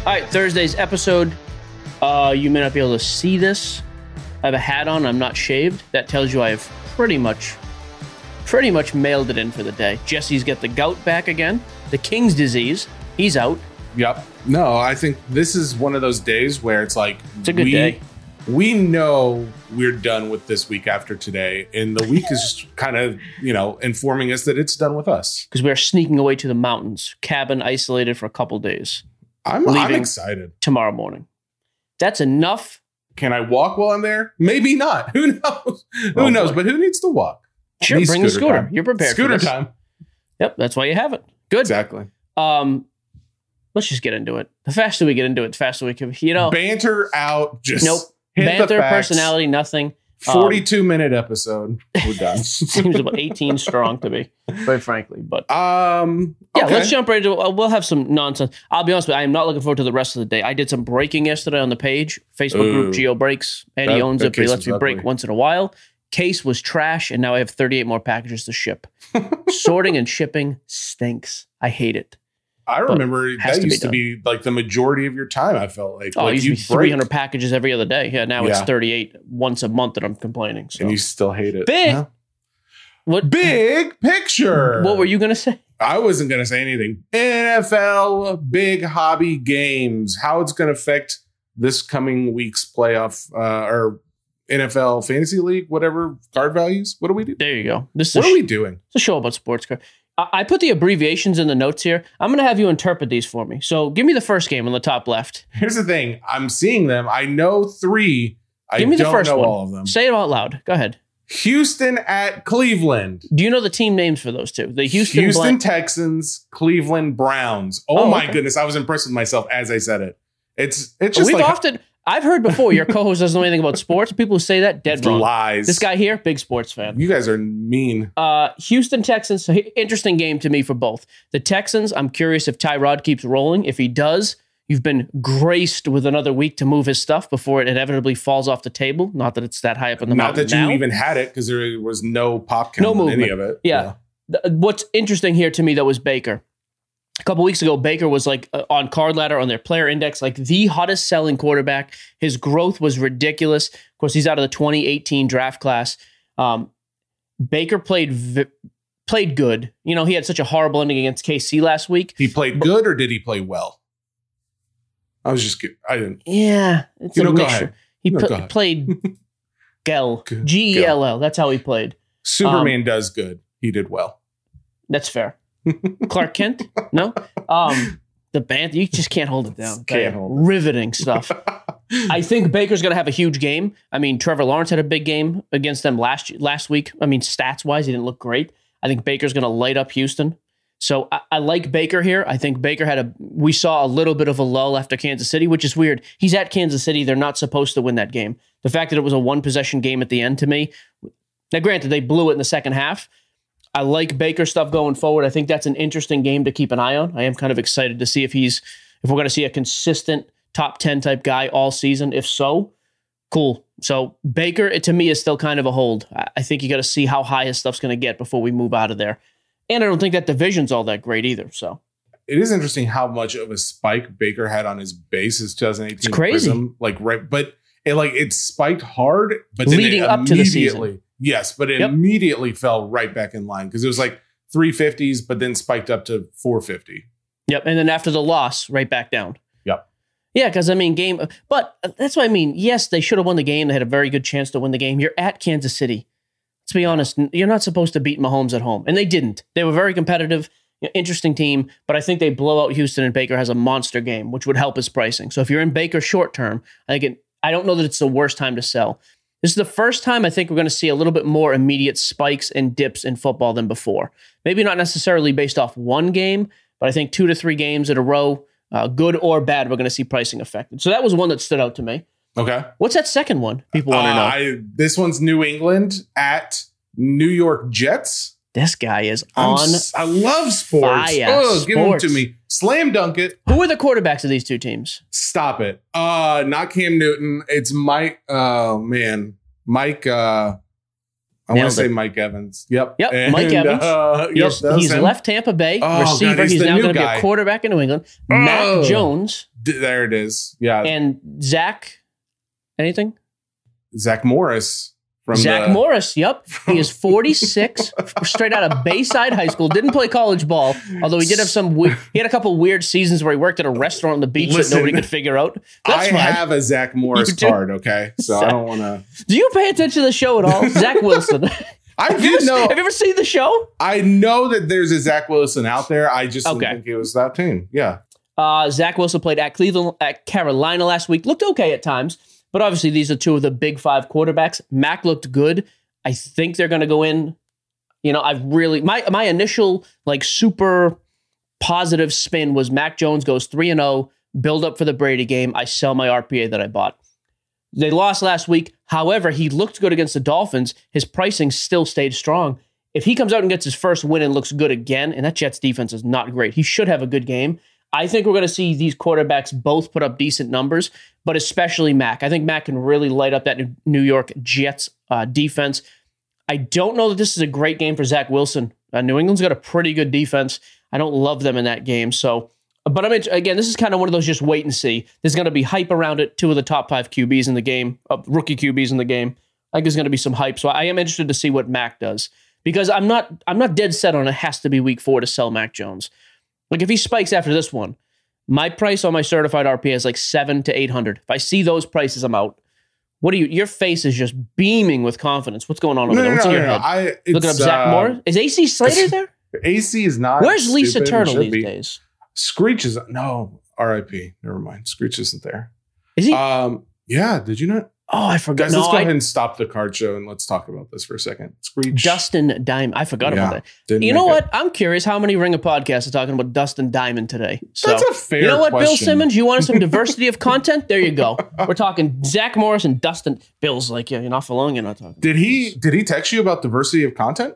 All right, Thursday's episode. Uh, you may not be able to see this. I have a hat on. I'm not shaved. That tells you I have pretty much, pretty much mailed it in for the day. Jesse's got the gout back again. The King's disease. He's out. Yep. No, I think this is one of those days where it's like It's a good we, day. We know we're done with this week after today, and the week is kind of you know informing us that it's done with us. because we are sneaking away to the mountains, cabin isolated for a couple days I'm, I'm excited. tomorrow morning. That's enough. Can I walk while I'm there? Maybe not. Who knows? Who Oh, knows? boy. But who needs to walk? Sure, bring the scooter scooter. time. You're prepared. Scooter time. Yep, that's why you have it. Good. Exactly. Um, let's just get into it. The faster we get into it, the faster we can. You know, Banter out. Just Nope. banter, personality, nothing. Um, 42 minute episode. We're done. Seems about 18 strong to me, very frankly. But um. yeah, okay. let's jump right into it. We'll have some nonsense. I'll be honest with you, I am not looking forward to the rest of the day. I did some breaking yesterday on the page, Facebook Ooh. group Gio Breaks. Eddie That- owns that it, but he lets me break ugly. once in a while. Case was trash, and now I have 38 more packages to ship. Sorting and shipping stinks. I hate it. I remember that to be used to be like the majority of your time. I felt like, Oh, like used to be 300 packages every other day. Yeah, now it's 38 once a month that I'm complaining. So. and you still hate it. Big- Yeah. what Big picture. What were you gonna say? I wasn't gonna say anything. NFL big hobby games. How it's gonna affect this coming week's playoff uh, or NFL fantasy league, whatever card values. What do we do? There you go. This is What a, are sh- we doing? it's a show about sports car. I, I put the abbreviations in the notes here. I'm gonna have you interpret these for me. So give me the first game on the top left. Here's the thing. I'm seeing them. I know three. I Give me the don't first know one. all of them. Say it out loud. Go ahead. Houston at Cleveland. Do you know the team names for those two? The Houston, Houston Texans, Cleveland Browns. Oh, Oh, my okay. goodness, I was impressed with myself as I said it. It's it's just We've like often I've heard before your co-host doesn't know anything about sports. People who say that dead wrong. lies. This guy here, big sports fan. you guys are mean. Uh, Houston Texans, so interesting game to me for both. The Texans, I'm curious if Tyrod keeps rolling. If he does, you've been graced with another week to move his stuff before it inevitably falls off the table. Not that it's that high up in the Not that you now. even had it because there was no pop count No on any of it. Yeah. Th- What's interesting here to me though is Baker. A couple weeks ago, Baker was like uh, on card ladder on their player index, like the hottest selling quarterback. His growth was ridiculous. Of course, he's out of the 2018 draft class. Um, Baker played v- played good. You know, he had such a horrible ending against KC last week. He played good or did he play well? I was just kidding. I didn't. Yeah, it's You a know, mixture. He No, pl- played Gell, G- G E L L. That's how he played. Superman Um, does good. He did well. That's fair. Clark Kent? No. Um, the band you just can't hold it down. Can't hold it. Riveting stuff. I think Baker's going to have a huge game. I mean, Trevor Lawrence had a big game against them last last week. I mean, stats wise, he didn't look great. I think Baker's going to light up Houston. So I, I like Baker here. I think Baker had a. We saw a little bit of a lull after Kansas City, which is weird. He's at Kansas City. They're not supposed to win that game. The fact that it was a one possession game at the end to me. Now, granted, they blew it in the second half. I like Baker stuff going forward. I think that's an interesting game to keep an eye on. I am kind of excited to see if he's if we're going to see a consistent top 10 type guy all season. If so, cool. So Baker, it, to me, is still kind of a hold. I think you got to see how high his stuff's going to get before we move out of there. And I don't think that division's all that great either. So it is interesting how much of a spike Baker had on his base his 2018 It's crazy. Prism. Like right, but it like it spiked hard, but then Leading up to the immediately, yes, but it Yep. immediately fell right back in line because it was like 350s, but then spiked up to 450. Yep. And then after the loss, right back down. Yep. Yeah, because I mean, game, but uh, that's what I mean. Yes, they should have won the game. They had a very good chance to win the game. You're at Kansas City. Let's be honest. You're not supposed to beat Mahomes at home, and they didn't. They were very competitive, interesting team, but I think they blow out Houston, and Baker has a monster game, which would help his pricing. So if you're in Baker short term, I think it. I don't know that it's the worst time to sell. This is the first time I think we're going to see a little bit more immediate spikes and dips in football than before. Maybe not necessarily based off one game, but I think two to three games in a row, uh, good or bad, we're going to see pricing affected. So that was one that stood out to me. Okay. What's that second one? People want to Uh, know. I, this one's New England at New York Jets. this guy is on. I love sports. fire. Oh, give them to me. Slam dunk it. Who are the quarterbacks of these two teams? Stop it. Uh not Cam Newton. It's Mike. Oh man, Mike. uh I want to say. Mike Evans. Yep. Yep, Mike Evans. Uh, He's, yep, he's left Tampa Bay Oh, receiver. God, he's he's now going to be a quarterback in New England. Oh. Mac Jones, D- there it is. Yeah, And Zach, anything? Zach Morris from Zach the, Morris. Yep, he is 46, straight out of Bayside High School. Didn't play college ball, although he did have some. We- he had a couple weird seasons where he worked at a restaurant on the beach Listen, that nobody could figure out. That's I fine. have a Zach Morris card. Okay, so I don't want to. Do you pay attention to the show at all, Zach Wilson? I have, you ever, know. have you ever seen the show? I know that there's a Zach Wilson out there. I just Okay. think it was that team. Yeah, Uh, Zach Wilson played at Cleveland, at Carolina last week. Looked okay at times, but obviously these are two of the big five quarterbacks. Mac looked good. I think they're going to go in. You know, I've really my my initial like super positive spin was Mac Jones goes three and zero, build up for the Brady game. I sell my RPA that I bought. They lost last week. However, he looked good against the Dolphins. His pricing still stayed strong. If he comes out and gets his first win and looks good again, and that Jets defense is not great, he should have a good game. I think we're going to see these quarterbacks both put up decent numbers, but especially Mac. I think Mac can really light up that New York Jets uh, defense. I don't know that this is a great game for Zach Wilson. Uh, New England's got a pretty good defense. I don't love them in that game. So, but I mean, again, this is kind of one of those just wait and see. There's going to be hype around it. Two of the top five QBs in the game, uh, rookie QBs in the game. I think there's going to be some hype. So I am interested to see what Mac does because I'm not I'm not dead set on it has to be week four to sell Mac Jones. Like if he spikes after this one, my price on my certified RPA is like seven to eight hundred. If I see those prices, I'm out. What do you? Your face is just beaming with confidence. What's going on over no, there? no, What's no, in your head? I, Looking up Zach uh, Moore. Is AC Slater there? AC is not. Where's Lisa Turtle these be. days? Screech is no R.I.P. Never mind. Screech isn't there. Is he? Um, yeah. Did you not? Oh, I forgot. Guys, no, let's go I- ahead and stop the card show and let's talk about this for a second. Screech. Dustin Diamond. I forgot Yeah, about that. You know make it. what? I'm curious how many Ringer Podcasts are talking about Dustin Diamond today. So That's a fair. you know what, Bill. Simmons? You wanted some diversity of content? There you go. We're talking Zach Morris and Dustin. Bill's like, yeah, you're not for long. You're not talking. Did he? Did he text you about diversity of content?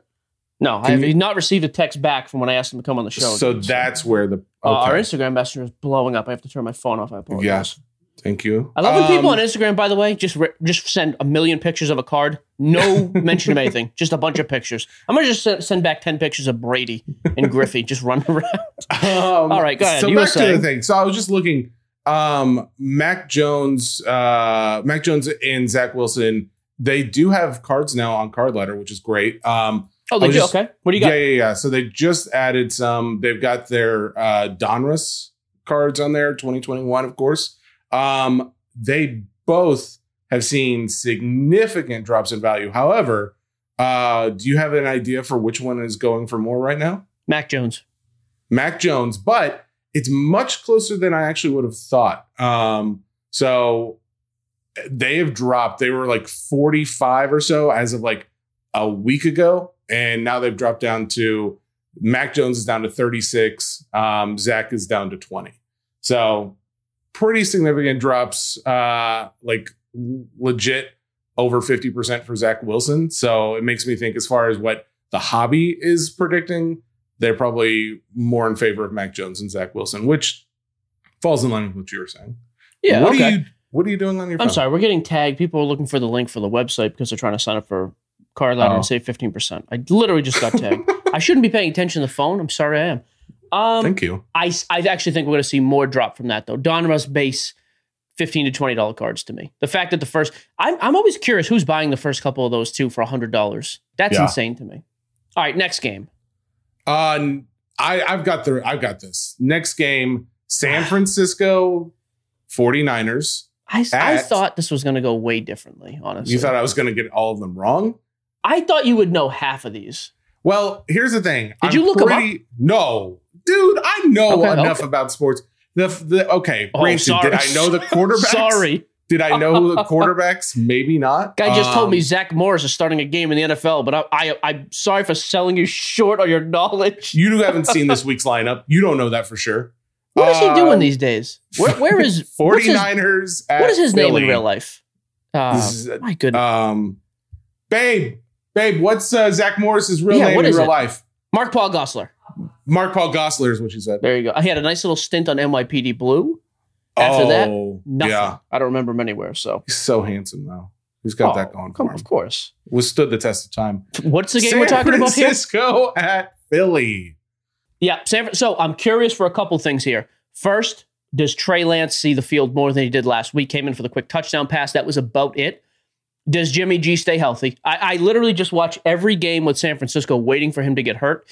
No, I have you- not received a text back from when I asked him to come on the show. so again, that's where the. Uh, our. Instagram messenger is blowing up. I have to turn my phone off. I apologize. Yes. Thank you. I love when people Um, on Instagram, by the way, just re- just send a million pictures of a card, no mention of anything, just a bunch of pictures. I'm gonna just send, send back ten pictures of Brady and Griffey just running around. Um, All right, go ahead. So You back to the thing. So I was just looking. Um, Mac Jones, uh, Mac Jones and Zach Wilson. They do have cards now on Card Ladder, which is great. Um, Oh, they do. just- okay, what do you got? yeah, yeah, yeah. So they just added some. They've got their uh, Donruss cards on there, 2021, of course. Um, they both have seen significant drops in value. However, uh, do you have an idea for which one is going for more right now? Mac Jones. Mac Jones, but it's much closer than I actually would have thought. Um, so they have dropped. They were like 45 or so as of like a week ago, and now they've dropped down to Mac Jones is down to 36. Um, Zach is down to 20. So pretty significant drops, uh, like legit over 50% for Zach Wilson. So it makes me think as far as what the hobby is predicting, they're probably more in favor of Mac Jones and Zach Wilson, which falls in line with what you were saying. Yeah, What okay. are you what are you doing on your phone? I'm sorry, we're getting tagged. People are looking for the link for the website because they're trying to sign up for Card Ladder Oh. and save 15%. I literally just got tagged. I shouldn't be paying attention to the phone. I'm sorry I am. Um, Thank you. I, I actually think we're going to see more drop from that though. Donruss base, fifteen to twenty dollar cards to me. The fact that the first, I'm I'm always curious who's buying the first couple of those two for hundred dollars. That's Yeah. insane to me. All right, next game. Uh, I, I've got the I've got this. Next game, San Francisco 49ers. I, I thought this was going to go way differently. Honestly, You thought I was going to get all of them wrong? I thought you would know half of these. Well, here's the thing. Did you look pretty, No, dude, I know Okay, enough okay. about sports. The, the okay, Oh, granted, sorry. did I know the quarterbacks? Sorry, Did I know the quarterbacks? Maybe not. guy just told Um, me Zach Morris is starting a game in the NFL, but I, I I'm sorry for selling you short on your knowledge. you haven't seen this week's lineup. You don't know that for sure. What is he Uh, doing these days? Where where is what's his- 49ers at What is his name in real life? Uh, is- my goodness. Um, babe, babe, what's uh, Zach Morris's real Yeah, name what in is real it? life? Mark Paul Gosselaar. Mark Paul Gosselaar is what she said. There you go. He had a nice little stint on NYPD Blue. After that, oh, Nothing. yeah, I don't remember him anywhere. So he's so handsome though. He's got Oh, that going come, for him. of course. Withstood the test of time. What's the game San we're talking about here? Francisco at Philly. Yeah, San so I'm curious for a couple things here. First, Does Trey Lance see the field more than he did last week? Came in for the quick touchdown pass. That was about it. Does Jimmy G stay healthy? I, I literally just watch every game with San Francisco waiting for him to get hurt.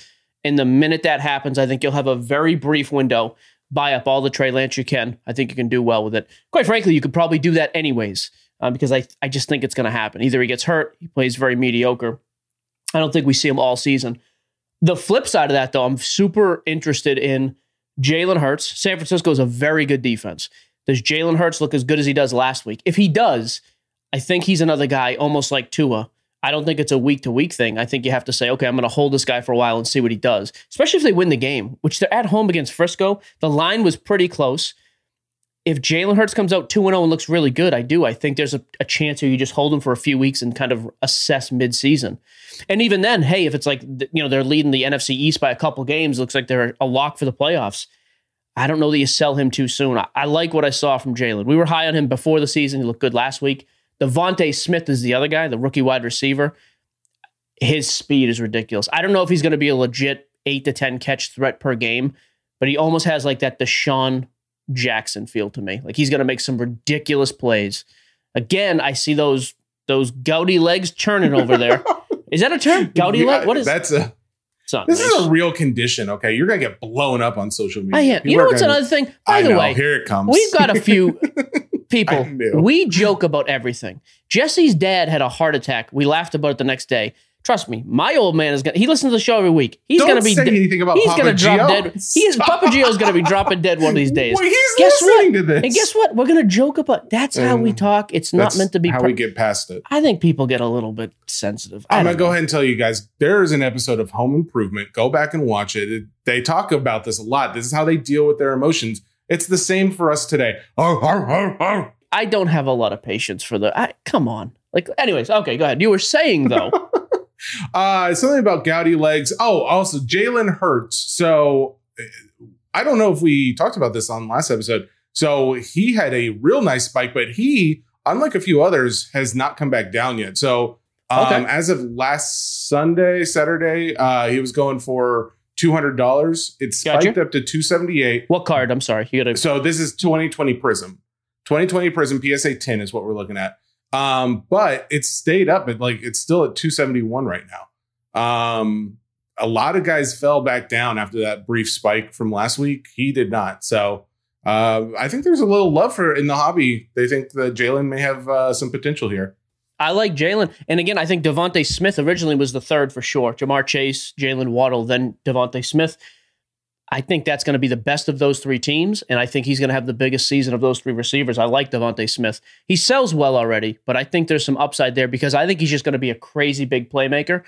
And the minute that happens, I think you'll have a very brief window. Buy up all the Trey Lance you can. I think you can do well with it. Quite frankly, you could probably do that anyways uh, because I, I just think it's going to happen. Either he gets hurt, he plays very mediocre. I don't think we see him all season. The flip side of that, though, I'm super interested in Jalen Hurts. San Francisco is a very good defense. Does Jalen Hurts look as good as he does last week? If he does, I think he's another guy almost like Tua. I don't think it's a week to week thing. I think you have to say, okay, I'm going to hold this guy for a while and see what he does, especially if they win the game, which they're at home against Frisco. The line was pretty close. If Jalen Hurts comes out 2 0 and looks really good, I do. I think there's a, a chance here you just hold him for a few weeks and kind of assess midseason. And even then, hey, if it's like, you know, they're leading the NFC East by a couple games, looks like they're a lock for the playoffs. I don't know that you sell him too soon. I, I like what I saw from Jalen. We were high on him before the season. He looked good last week. DeVonta Smith is the other guy, the rookie wide receiver. His speed is ridiculous. I don't know if he's going to be a legit eight to 10 catch threat per game, but he almost has like that DeSean Jackson feel to me. Like he's going to make some ridiculous plays. Again, I see those those gouty legs churning over there. is that a term? Gouty Yeah, leg? What is that's a not this nice. is a real condition. Okay, you're gonna get blown up on social media. I am. People You know what's gonna- another thing? By I the know, way, here it comes. we've got a few people. We joke about everything. Jesse's dad had a heart attack. We laughed about it the next day. Trust me, my old man is gonna. He listens to the show every week. He's Don't gonna be. say de- anything about he's Papa gonna drop Gio. dead. He is. Papa Gio's gonna be dropping dead one of these days. Well, he's Guess listening to this. And guess what? We're gonna joke about. That's how we Mm. talk. It's not That's meant to be. how per- we get past it. I think people get a little bit sensitive. I I'm gonna go ahead and tell you guys there is an episode of Home Improvement. Go back and watch it. It- They talk about this a lot. This is how they deal with their emotions. It's the same for us today. Oh, oh, oh, oh. I don't have a lot of patience for the. I, come on. Like, anyways, okay, go ahead. You were saying though. Uh, something about gouty legs. Oh, also Jalen Hurts. So uh, I don't know if we talked about this on last episode. So he had a real nice spike, but he, unlike a few others, has not come back down yet. So um, Okay. as of last Sunday, Saturday, uh, he was going for two hundred dollars. It Gotcha. spiked up to two seventy eight. what card? I'm sorry. You gotta. So this is 2020 Prism. 2020 Prism PSA 10 is what we're looking at. Um, but it's stayed up at like it's still at 271 right now. Um, a lot of guys fell back down after that brief spike from last week. He did not. So uh, I think there's a little love for in the hobby. They think that Jalen may have uh, some potential here. I like Jalen. And again, I think DeVonta Smith originally was the third for sure. Ja'Marr Chase, Jaylen Waddle, then DeVonta Smith. I think that's going to be the best of those three teams. And I think he's going to have the biggest season of those three receivers. I like DeVonta Smith. He sells well already, but I think there's some upside there because I think he's just going to be a crazy big playmaker.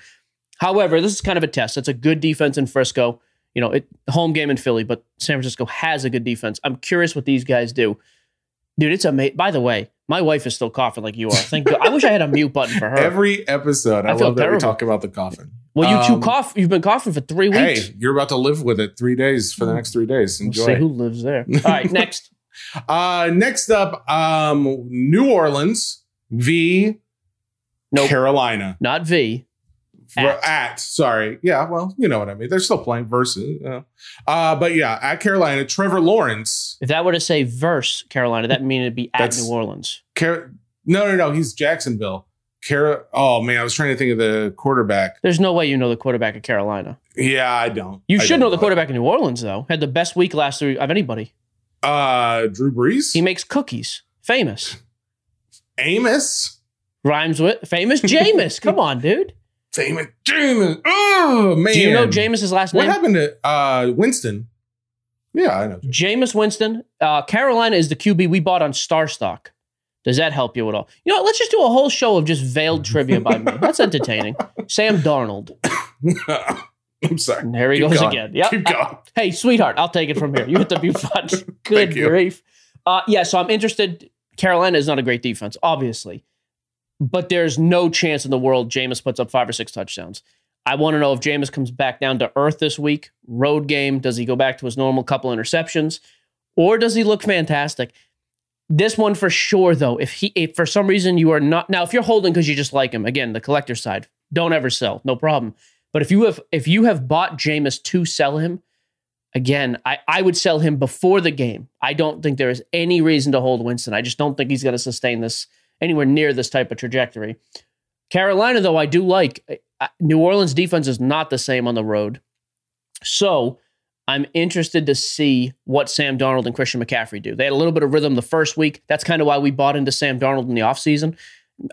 However, this is kind of a test. It's a good defense in Frisco. You know, it home game in Philly, but San Francisco has a good defense. I'm curious what these guys do. Dude, it's amazing. By the way, my wife is still coughing like you are. Thank God. I wish I had a mute button for her. Every episode, I, I feel love that we terrible. talk about the coffin. well, you two Um, cough. You've been coughing for three weeks. Hey, you're about to live with it three days for the next three days. we'll see who lives there. All right, next. Uh, next up, um, New Orleans v Nope. Carolina. Not V. At. At. sorry. Yeah, well, you know what I mean. They're still playing versus. Uh, uh, but yeah, at Carolina, Trevor Lawrence. If that were to say verse Carolina, that mean it'd be at New Orleans. Car- no, no, no. He's Jacksonville. Car- oh, man. I was trying to think of the quarterback. There's no way you know the quarterback of Carolina. Yeah, I don't. You I should don't know the quarterback of New Orleans, though. Had the best week last year of anybody. Uh, Drew Brees? He makes cookies. Famous. Amos? Rhymes with famous Jameis. Come on, dude. Famous Jameis. Oh, man. Do you know Jameis's last What name? What happened to uh, Winston? Yeah, I know. Jameis Winston. Uh, Carolina is the QB we bought on Star Stock. Does that help you at all? You know, what, let's just do a whole show of just veiled trivia by me. That's entertaining. Sam Darnold. I'm sorry. And there he Keep goes going. again. Yep. Keep going. Hey, sweetheart, I'll take it from here. You hit the mute button. Good grief. Uh, yeah, so I'm interested. Carolina is not a great defense, obviously, but there's no chance in the world Jameis puts up five or six touchdowns. I want to know if Jameis comes back down to earth this week, road game. Does he go back to his normal couple interceptions, or does he look fantastic? This one for sure, though. If he, if for some reason you are not now, if you're holding because you just like him, again, the collector side, don't ever sell, no problem. But if you have if you have bought Jameis to sell him, Again, I, I would sell him before the game. I don't think there is any reason to hold Winston. I just don't think he's going to sustain this anywhere near this type of trajectory. Carolina, though, I do like. New Orleans defense is not the same on the road. So I'm interested to see what Sam Darnold and Christian McCaffrey do. They had a little bit of rhythm the first week. That's kind of why we bought into Sam Darnold in the offseason.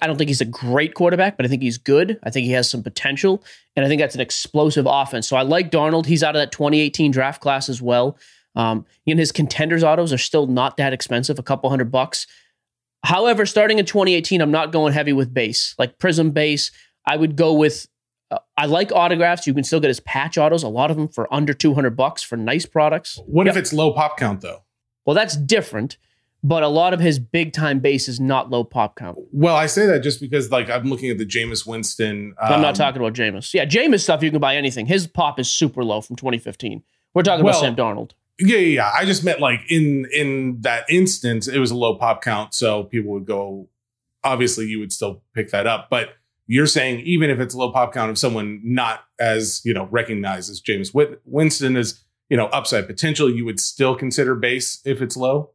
I don't think he's a great quarterback, but I think he's good. I think he has some potential, and I think that's an explosive offense. So I like Darnold. He's out of that 2018 draft class as well. Um, and his contenders autos are still not that expensive, a couple hundred bucks. However, starting in 2018, I'm not going heavy with base, like Prism base. I would go with. Uh, I like autographs. You can still get his patch autos, a lot of them for under 200 bucks for nice products. What yep. if it's low pop count though? Well, that's different but a lot of his big time base is not low pop count. Well, I say that just because like I'm looking at the Jameis Winston. Um, I'm not um, talking about Jameis. Yeah, Jameis stuff you can buy anything. His pop is super low from 2015. We're talking well, about Sam Darnold. Yeah, yeah, yeah. I just meant like in in that instance, it was a low pop count, so people would go. Obviously, you would still pick that up, but you're saying even if it's a low pop count of someone not as you know recognized as Jameis Winston as you know upside potential, you would still consider base if it's low.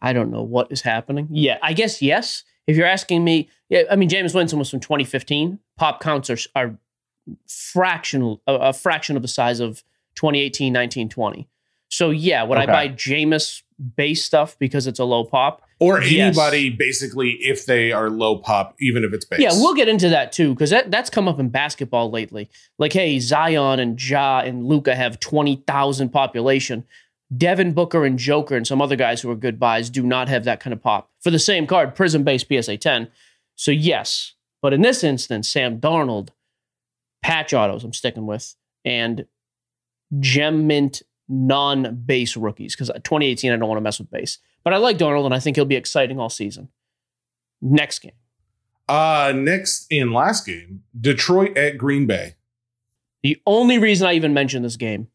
I don't know what is happening. Yeah, I guess yes. If you're asking me, yeah, I mean James Winston was from 2015. Pop counts are are fractional a, a fraction of the size of 2018, 19, 20. So yeah, would okay. I buy Jameis base stuff because it's a low pop? Or anybody yes. basically if they are low pop, even if it's base. Yeah, we'll get into that too, because that, that's come up in basketball lately. Like, hey, Zion and Ja and Luka have 20,000 population. Devin Booker and Joker and some other guys who are good buys do not have that kind of pop for the same card, Prism based PSA 10. So, yes. But in this instance, Sam Darnold, patch autos, I'm sticking with, and gem mint non base rookies because 2018, I don't want to mess with base. But I like Darnold and I think he'll be exciting all season. Next game. Uh, next and last game, Detroit at Green Bay. The only reason I even mentioned this game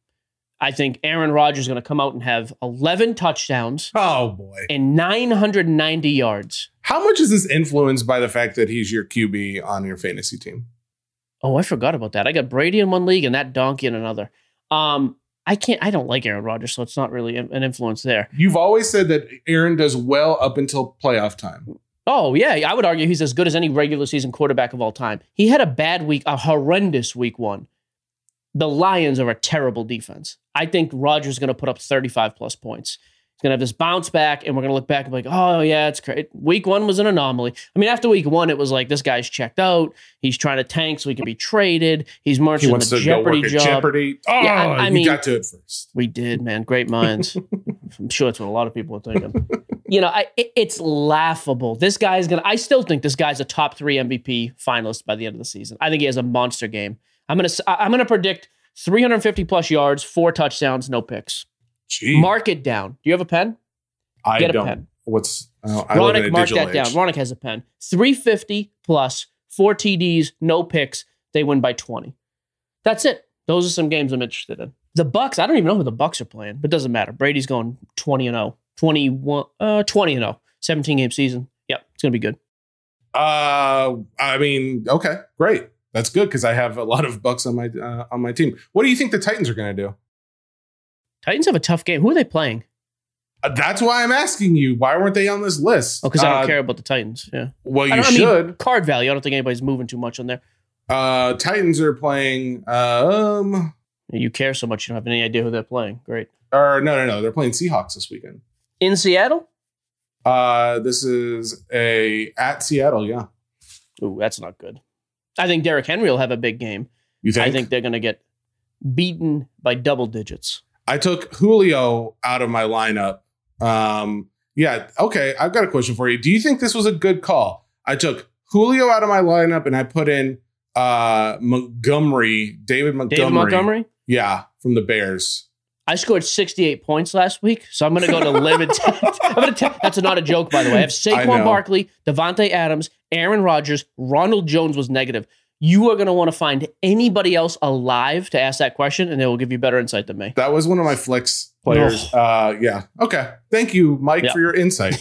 I think Aaron Rodgers is going to come out and have 11 touchdowns. Oh boy. And 990 yards. How much is this influenced by the fact that he's your QB on your fantasy team? Oh, I forgot about that. I got Brady in one league and that donkey in another. Um, I can't. I don't like Aaron Rodgers, so it's not really an influence there. You've always said that Aaron does well up until playoff time. Oh yeah, I would argue he's as good as any regular season quarterback of all time. He had a bad week, a horrendous week one, the Lions are a terrible defense. I think Rodgers is going to put up 35 plus points. Going to have this bounce back, and we're going to look back and be like, oh, yeah, it's great. Week one was an anomaly. I mean, after week one, it was like, this guy's checked out. He's trying to tank so he can be traded. He's marching he wants the to Jeopardy go work job. Jeopardy. Oh, yeah, I, I mean, got to it first. We did, man. Great minds. I'm sure that's what a lot of people are thinking. you know, I, it, it's laughable. This guy is going to, I still think this guy's a top three MVP finalist by the end of the season. I think he has a monster game. I'm going to, I'm going to predict 350 plus yards, four touchdowns, no picks. Jeez. Mark it down. Do you have a pen? I Get a don't. pen. What's uh, Ronak, mark that age. down. Ronak has a pen. 350 plus, four TDs, no picks. They win by 20. That's it. Those are some games I'm interested in. The Bucs, I don't even know who the Bucs are playing, but it doesn't matter. Brady's going 20 and 0. 21 uh 20 and 0. 17 game season. Yep, it's going to be good. Uh I mean, okay, great. That's good because I have a lot of bucks on my uh, on my team. What do you think the Titans are going to do? Titans have a tough game. Who are they playing? Uh, that's why I'm asking you. Why weren't they on this list? Oh, because I don't uh, care about the Titans. Yeah. Well, you should. Mean, card value. I don't think anybody's moving too much on there. Uh, Titans are playing. Um, you care so much, you don't have any idea who they're playing. Great. Or no, no, no. They're playing Seahawks this weekend in Seattle. Uh, this is a at Seattle. Yeah. Ooh, that's not good. I think Derrick Henry will have a big game. You think? I think they're going to get beaten by double digits. I took Julio out of my lineup. Um, yeah, okay. I've got a question for you. Do you think this was a good call? I took Julio out of my lineup and I put in uh, Montgomery, David Montgomery. David Montgomery? Yeah, from the Bears. I scored 68 points last week, so I'm going to go to limit. I'm going to. That's not a joke, by the way. I have Saquon Barkley, Davante Adams, Aaron Rodgers, Ronald Jones was negative. You are going to want to find anybody else alive to ask that question, and they will give you better insight than me. That was one of my flex players. Oh. Uh, yeah. Okay. Thank you, Mike, yeah. for your insight.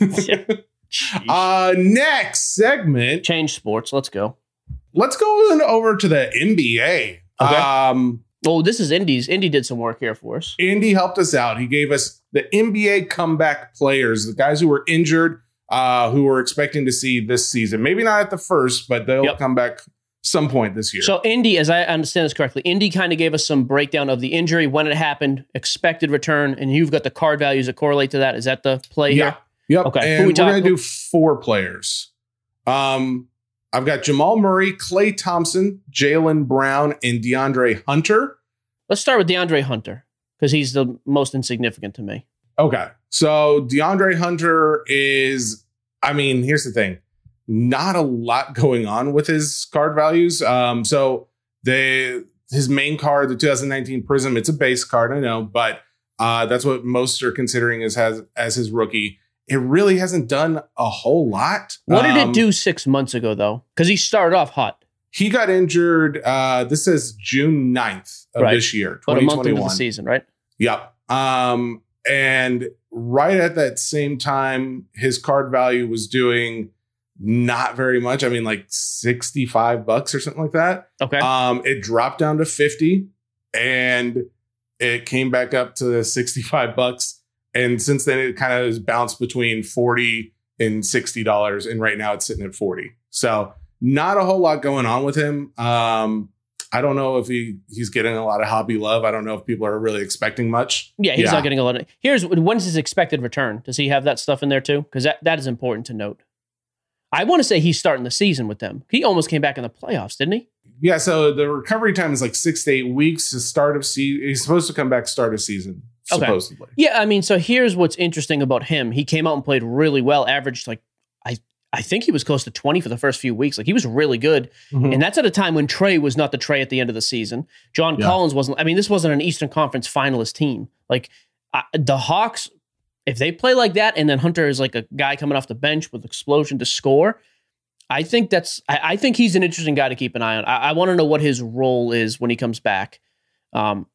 uh, next segment. Change sports. Let's go. Let's go over to the NBA. Okay. Um, Oh, this is Indy's. Indy did some work here for us. Indy helped us out. He gave us the NBA comeback players, the guys who were injured, uh, who we're expecting to see this season. Maybe not at the first, but they'll Yep. come back some point this year. So Indy, as I understand this correctly, Indy kind of gave us some breakdown of the injury, when it happened, expected return, and you've got the card values that correlate to that. Is that the play yeah. here? Yep. Okay. And we are going to do four players. Um, I've got Jamal Murray, Klay Thompson, Jaylen Brown, and DeAndre Hunter. Let's start with DeAndre Hunter because he's the most insignificant to me. Okay. So DeAndre Hunter is, I mean, here's the thing. Not a lot going on with his card values. Um, so they his main card, the 2019 Prism, it's a base card, I know, but uh, that's what most are considering as has as his rookie. It really hasn't done a whole lot. What did Um, it do six months ago, though? Because he started off hot, He got injured. Uh, this is June 9th of Right. this year, about a month into the 2021. season, right? Yep. Um, and right at that same time, his card value was doing not very much. I mean, like 65 bucks or something like that. Okay. Um, it dropped down to 50 and it came back up to 65 bucks. And since then, it kind of has bounced between 40 and $60. And right now it's sitting at 40. So not a whole lot going on with him. Um, I don't know if he he's getting a lot of hobby love. I don't know if people are really expecting much. yeah, he's yeah. not getting a lot of. Here's when's his expected return? Does he have that stuff in there too? Because that, that is important to note. I want to say he's starting the season with them. He almost came back in the playoffs, didn't he? Yeah, so the recovery time is like six to eight weeks. The start of season, he's supposed to come back start of season, Okay. supposedly. Yeah, I mean, so here's what's interesting about him. He came out and played really well, averaged like I I think he was close to 20 for the first few weeks. Like he was really good. Mhm. And that's at a time when Trae was not the Trae at the end of the season. John Yeah. Collins wasn't. I mean, this wasn't an Eastern Conference finalist team. Like uh, the Hawks, if they play like that, and then Hunter is like a guy coming off the bench with explosion to score, I think that's. I, I think he's an interesting guy to keep an eye on. I, I want to know what his role is when he comes back. Um,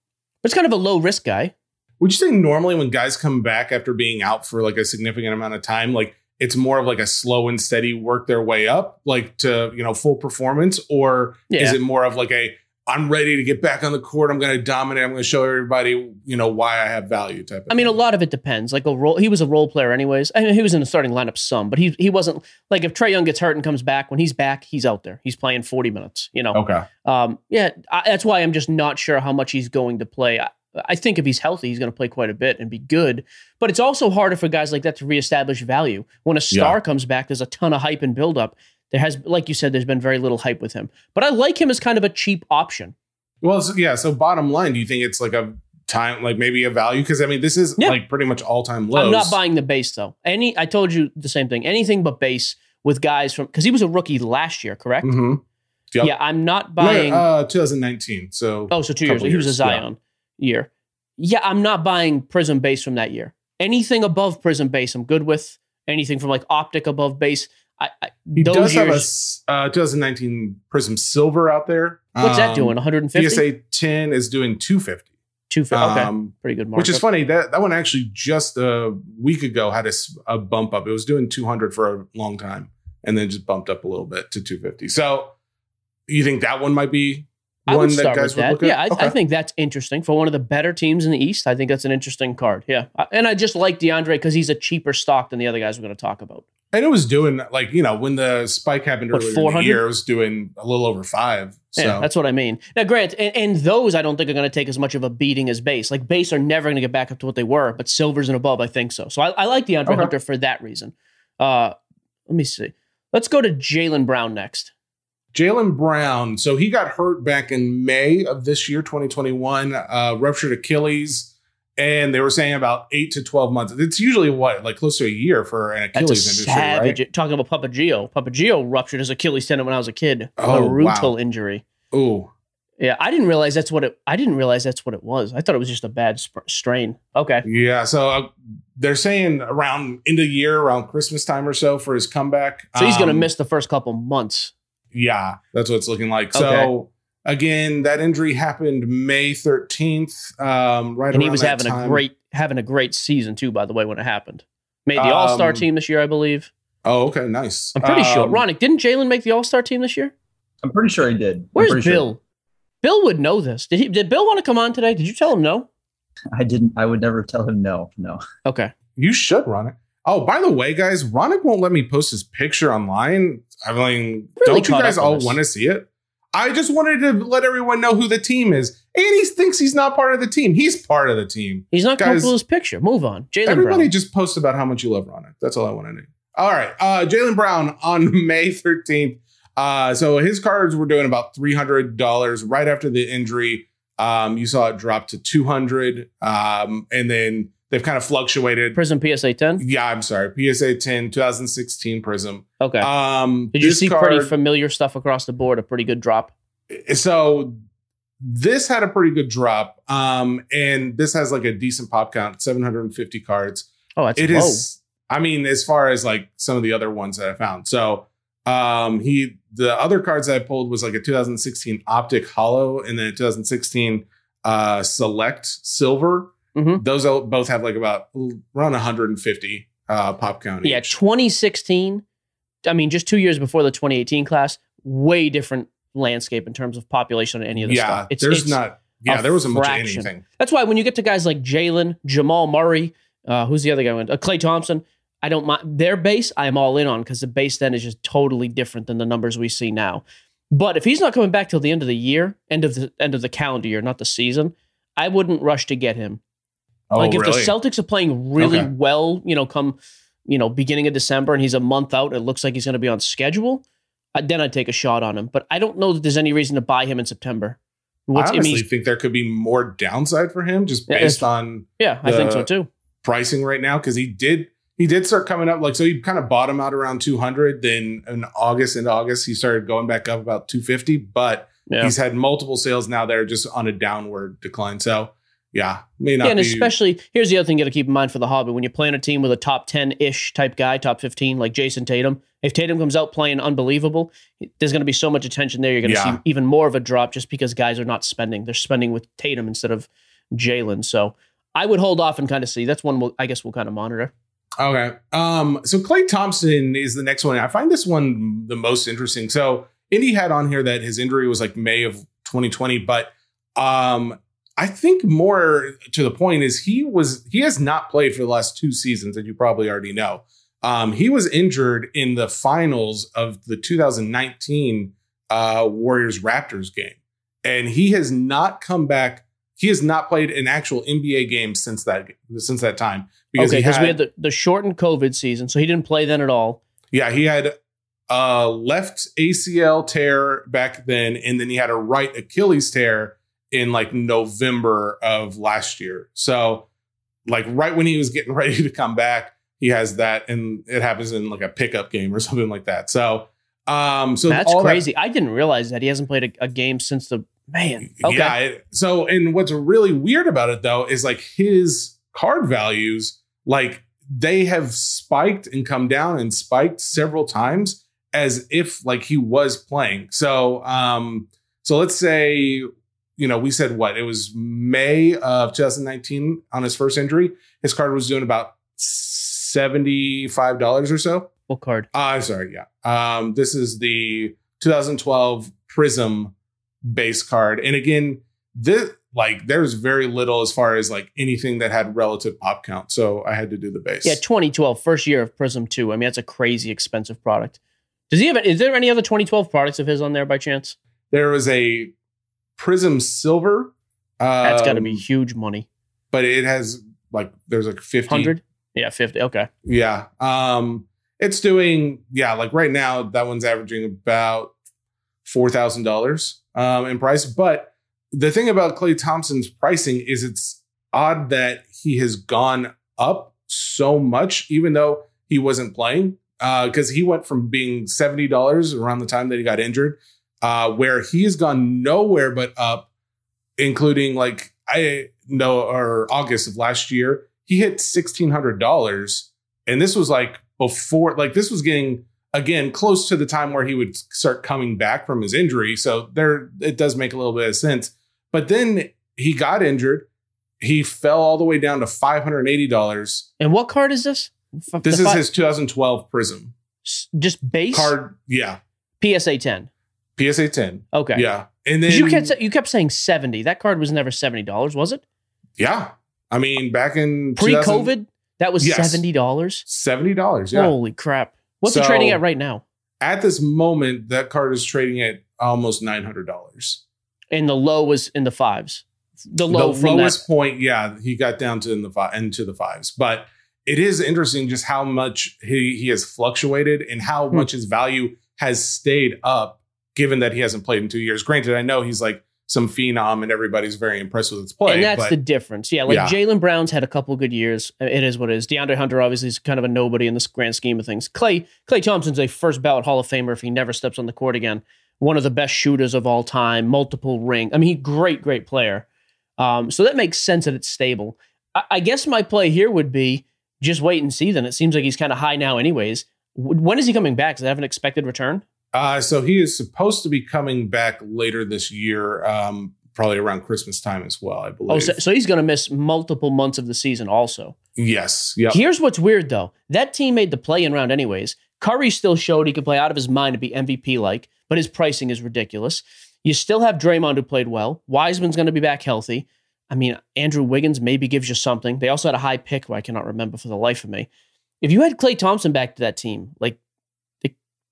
but it's kind of a low risk guy. Would you say normally when guys come back after being out for like a significant amount of time, like it's more of like a slow and steady work their way up, like to you know full performance, or Yeah. is it more of like a I'm ready to get back on the court, I'm going to dominate, I'm going to show everybody you know why I have value type. Of I mean, a lot of it depends. Like a role, he was a role player, anyways. I mean, he was in the starting lineup some, but he he wasn't like if Trae Young gets hurt and comes back. When he's back, he's out there. He's playing forty minutes. You know, Okay, um, yeah. I, that's why I'm just not sure how much he's going to play. I, I think if he's healthy, he's going to play quite a bit and be good. But it's also harder for guys like that to reestablish value. When a star Yeah. comes back, there's a ton of hype and buildup. There has, like you said, there's been very little hype with him. But I like him as kind of a cheap option. well, so, yeah. So bottom line, do you think it's like a time, like maybe a value? Because I mean, this is Yeah. like pretty much all time lows. I'm not buying the base though. Any, I told you the same thing. Anything but base with guys from because he was a rookie last year, correct? Mm-hmm. Yep. Yeah, I'm not No, buying. uh, 2019. So oh, so two years. couple He was a years, yeah. Zion year. Yeah, I'm not buying Prism base from that year. Anything above Prism base, I'm good with. Anything from like Optic above base, I, I he those does have a years. uh, 2019 Prism Silver out there. what's that Um, doing? 150, PSA 10 is doing 250. 250. Okay, Um, pretty good markup. which is funny. That that one actually just a week ago had a bump up. It was doing 200 for a long time, and then just bumped up a little bit to 250. So you think that one might be I one would that start guys with that. look at? Yeah, I, Okay. I think that's interesting for one of the better teams in the East. I think that's an interesting card. Yeah, and I just like DeAndre because he's a cheaper stock than the other guys we're going to talk about. And it was doing like you know when the spike happened What, earlier in the 400? year, it was doing a little over five. So Yeah, that's what I mean. Now, Grant, and, and those I don't think are going to take as much of a beating as base. Like base are never going to get back up to what they were, but silvers and above, I think so. So I, I like DeAndre Okay. Hunter for that reason. Uh, let me see. Let's go to Jaylen Brown next. Jaylen Brown, so he got hurt back in May of this year, 2021, uh, ruptured Achilles, and they were saying about eight to 12 months. It's usually what, like close to a year for an That's a Achilles industry, savage. right? Talking about Papagio. Papagio ruptured his Achilles tendon when I was a kid. Oh, a brutal wow. injury. Ooh. Yeah, I didn't realize that's what it. I didn't realize that's what it was. I thought it was just a bad sp- strain. Okay. Yeah. So uh, they're saying around end of year, around Christmas time or so for his comeback. So he's going to Um, miss the first couple months. Yeah, that's what it's looking like. Okay. So again, that injury happened May 13th. Um, right and he was that having a great having a great season too. By the way, when it happened, made the Um, All Star team this year, I believe. Oh, okay, nice. I'm pretty sure. Um, Ronak, didn't Jaylen make the All Star team this year? I'm pretty sure he did. Where's Bill? Sure. Bill would know this. Did he? Did Bill want to come on today? Did you tell him no? I didn't. I would never tell him no. No. Okay. You should, Ronak. Oh, by the way, guys, Ronak won't let me post his picture online. I mean, Really don't you guys all want to see it? I just wanted to let everyone know who the team is. And he thinks he's not part of the team. He's part of the team. He's not Guys, comfortable with his picture. Move on. Jalen Everybody Brown. just post about how much you love Ronak. That's all I want to know. All right. Uh, Jaylen Brown on May 13th. Uh, so his cards were doing about $300 right after the injury. Um, you saw it drop to 200 um, and then they've kind of fluctuated. Prism PSA 10. Yeah, I'm sorry. PSA 10, 2016 Prism. Okay. Um, Did you see card- pretty familiar stuff across the board? A pretty good drop. so this had a pretty good drop. Um, and this has like a decent pop count, 750 cards. Oh, that's It low. is. I mean, as far as like some of the other ones that I found. So um he the other cards I pulled was like a 2016 Optic Holo and then a 2016 uh Select Silver. Mhm. Those both have like about around 150 uh pop count. Yeah, each. 2016. I mean, just two years before the 2018 class, way different landscape in terms of population on any of this yeah. stuff. It's, there's it's- not. Yeah, there wasn't much of anything. That's why when you get to guys like Jaylen, Jamal Murray, uh, who's the other guy? Went uh, Klay Thompson. I don't mind their base. I'm all in on because the base then is just totally different than the numbers we see now. But if he's not coming back till the end of the year, end of the end of the calendar year, not the season, I wouldn't rush to get him. Oh, like if really? the Celtics are playing really Okay. well, you know, come you know beginning of December and he's a month out, it looks like he's going to be on schedule. Then I'd take a shot on him, but I don't know that there's any reason to buy him in September. What's, I I mean, honestly think there could be more downside for him just Yeah, based on yeah, I think so too. pricing right now because he did he did start coming up like so he kind of bottomed out around 200 then in august into august he started going back up about 250 but Yeah. he's had multiple sales now that are just on a downward decline so yeah may not Yeah, and be especially here's the other thing you got to keep in mind for the hobby when you're playing a team with a top 10 ish type guy, top 15, like Jayson Tatum. If Tatum comes out playing unbelievable, there's going to be so much attention there. You're going to Yeah. see even more of a drop just because guys are not spending. They're spending with Tatum instead of Jaylen. So I would hold off and kind of see. That's one we'll, I guess we'll kind of monitor. Okay. Um, so Klay Thompson is the next one. I find this one the most interesting. So Indy had on here that his injury was like May of 2020, but um, I think more to the point is he was he has not played for the last two seasons, that you probably already know. Um, he was injured in the finals of the 2019 uh, Warriors Raptors game, and he has not come back. He has not played an actual NBA game since that since that time because okay, because we had the, the shortened COVID season, so he didn't play then at all. yeah, he had a left ACL tear back then, and then he had a right Achilles tear in like November of last year. So, like right when he was getting ready to come back, he has that, and it happens in like a pickup game or something like that. So, um, so That's all that- crazy. I didn't realize that he hasn't played a, a game since the man. Okay. Yeah. it- so, and what's really weird about it though is like his card values, like they have spiked and come down and spiked several times as if like he was playing. So, um, so let's say, you know, we said what it was May of 2019 on his first injury. His card was doing about $75 or so. What card. Uh, I'm sorry. Yeah. Um, this is the 2012 Prism base card, and again, this like there's very little as far as like anything that had relative pop count, so I had to do the base. Yeah, 2012, first year of Prism 2. I mean, that's a crazy expensive product. Does he have? Is there any other 2012 products of his on there by chance? there was a Prism Silver. That's got to um, be huge money. but it has like there's like 50 Hundred? Yeah, 50. Okay. Yeah. Um, it's doing, yeah, like right now, that one's averaging about four thousand dollars um in price. But the thing about Klay Thompson's pricing is it's odd that he has gone up so much, even though he wasn't playing. Uh, because he went from being seventy dollars around the time that he got injured, uh, where he has gone nowhere but up, including like I know or August of last year, he hit sixteen hundred dollars, and this was like before, like this was getting again close to the time where he would start coming back from his injury. So there, it does make a little bit of sense. But then he got injured. He fell all the way down to five hundred eighty dollars. And what card is this? F- This is fi- his 2012 Prism just base card. Yeah, PSA 10. PSA 10. Okay. Yeah, and then you kept you kept saying seventy. That card was never seventy dollars, was it? yeah, I mean back in pre-COVID, that was Yes. seventy dollars. seventy dollars. Yeah, Holy crap! What's it trading at right now? at this moment, that card is trading at almost nine hundred dollars. And the low was in the fives. The low the lowest that. point, yeah, he got down to in the fi- into the fives. But it is interesting just how much he he has fluctuated and how Hmm. much his value has stayed up, given that he hasn't played in two years. Granted, I know he's like some phenom and everybody's very impressed with his play. and that's but the difference. Yeah, like Yeah. Jaylen Brown's had a couple good years. It is what it is. DeAndre Hunter obviously is kind of a nobody in this grand scheme of things. Klay Klay Thompson's a first ballot Hall of Famer if he never steps on the court again. One of the best shooters of all time, multiple ring. I mean, he great, great player. Um, so that makes sense that it's stable. I, I guess my play here would be just wait and see. Then it seems like he's kind of high now, anyways. When is he coming back? Does that have an expected return? Uh, so he is supposed to be coming back later this year, um, probably around Christmas time as well, I believe. Oh, so, so he's going to miss multiple months of the season also. yes. Yep. Here's what's weird though. That team made the play-in round anyways. Curry still showed he could play out of his mind to be MVP like, but his pricing is ridiculous. You still have Draymond who played well. Wiseman's going to be back healthy. I mean, Andrew Wiggins maybe gives you something. They also had a high pick who I cannot remember for the life of me. If you had Klay Thompson back to that team, like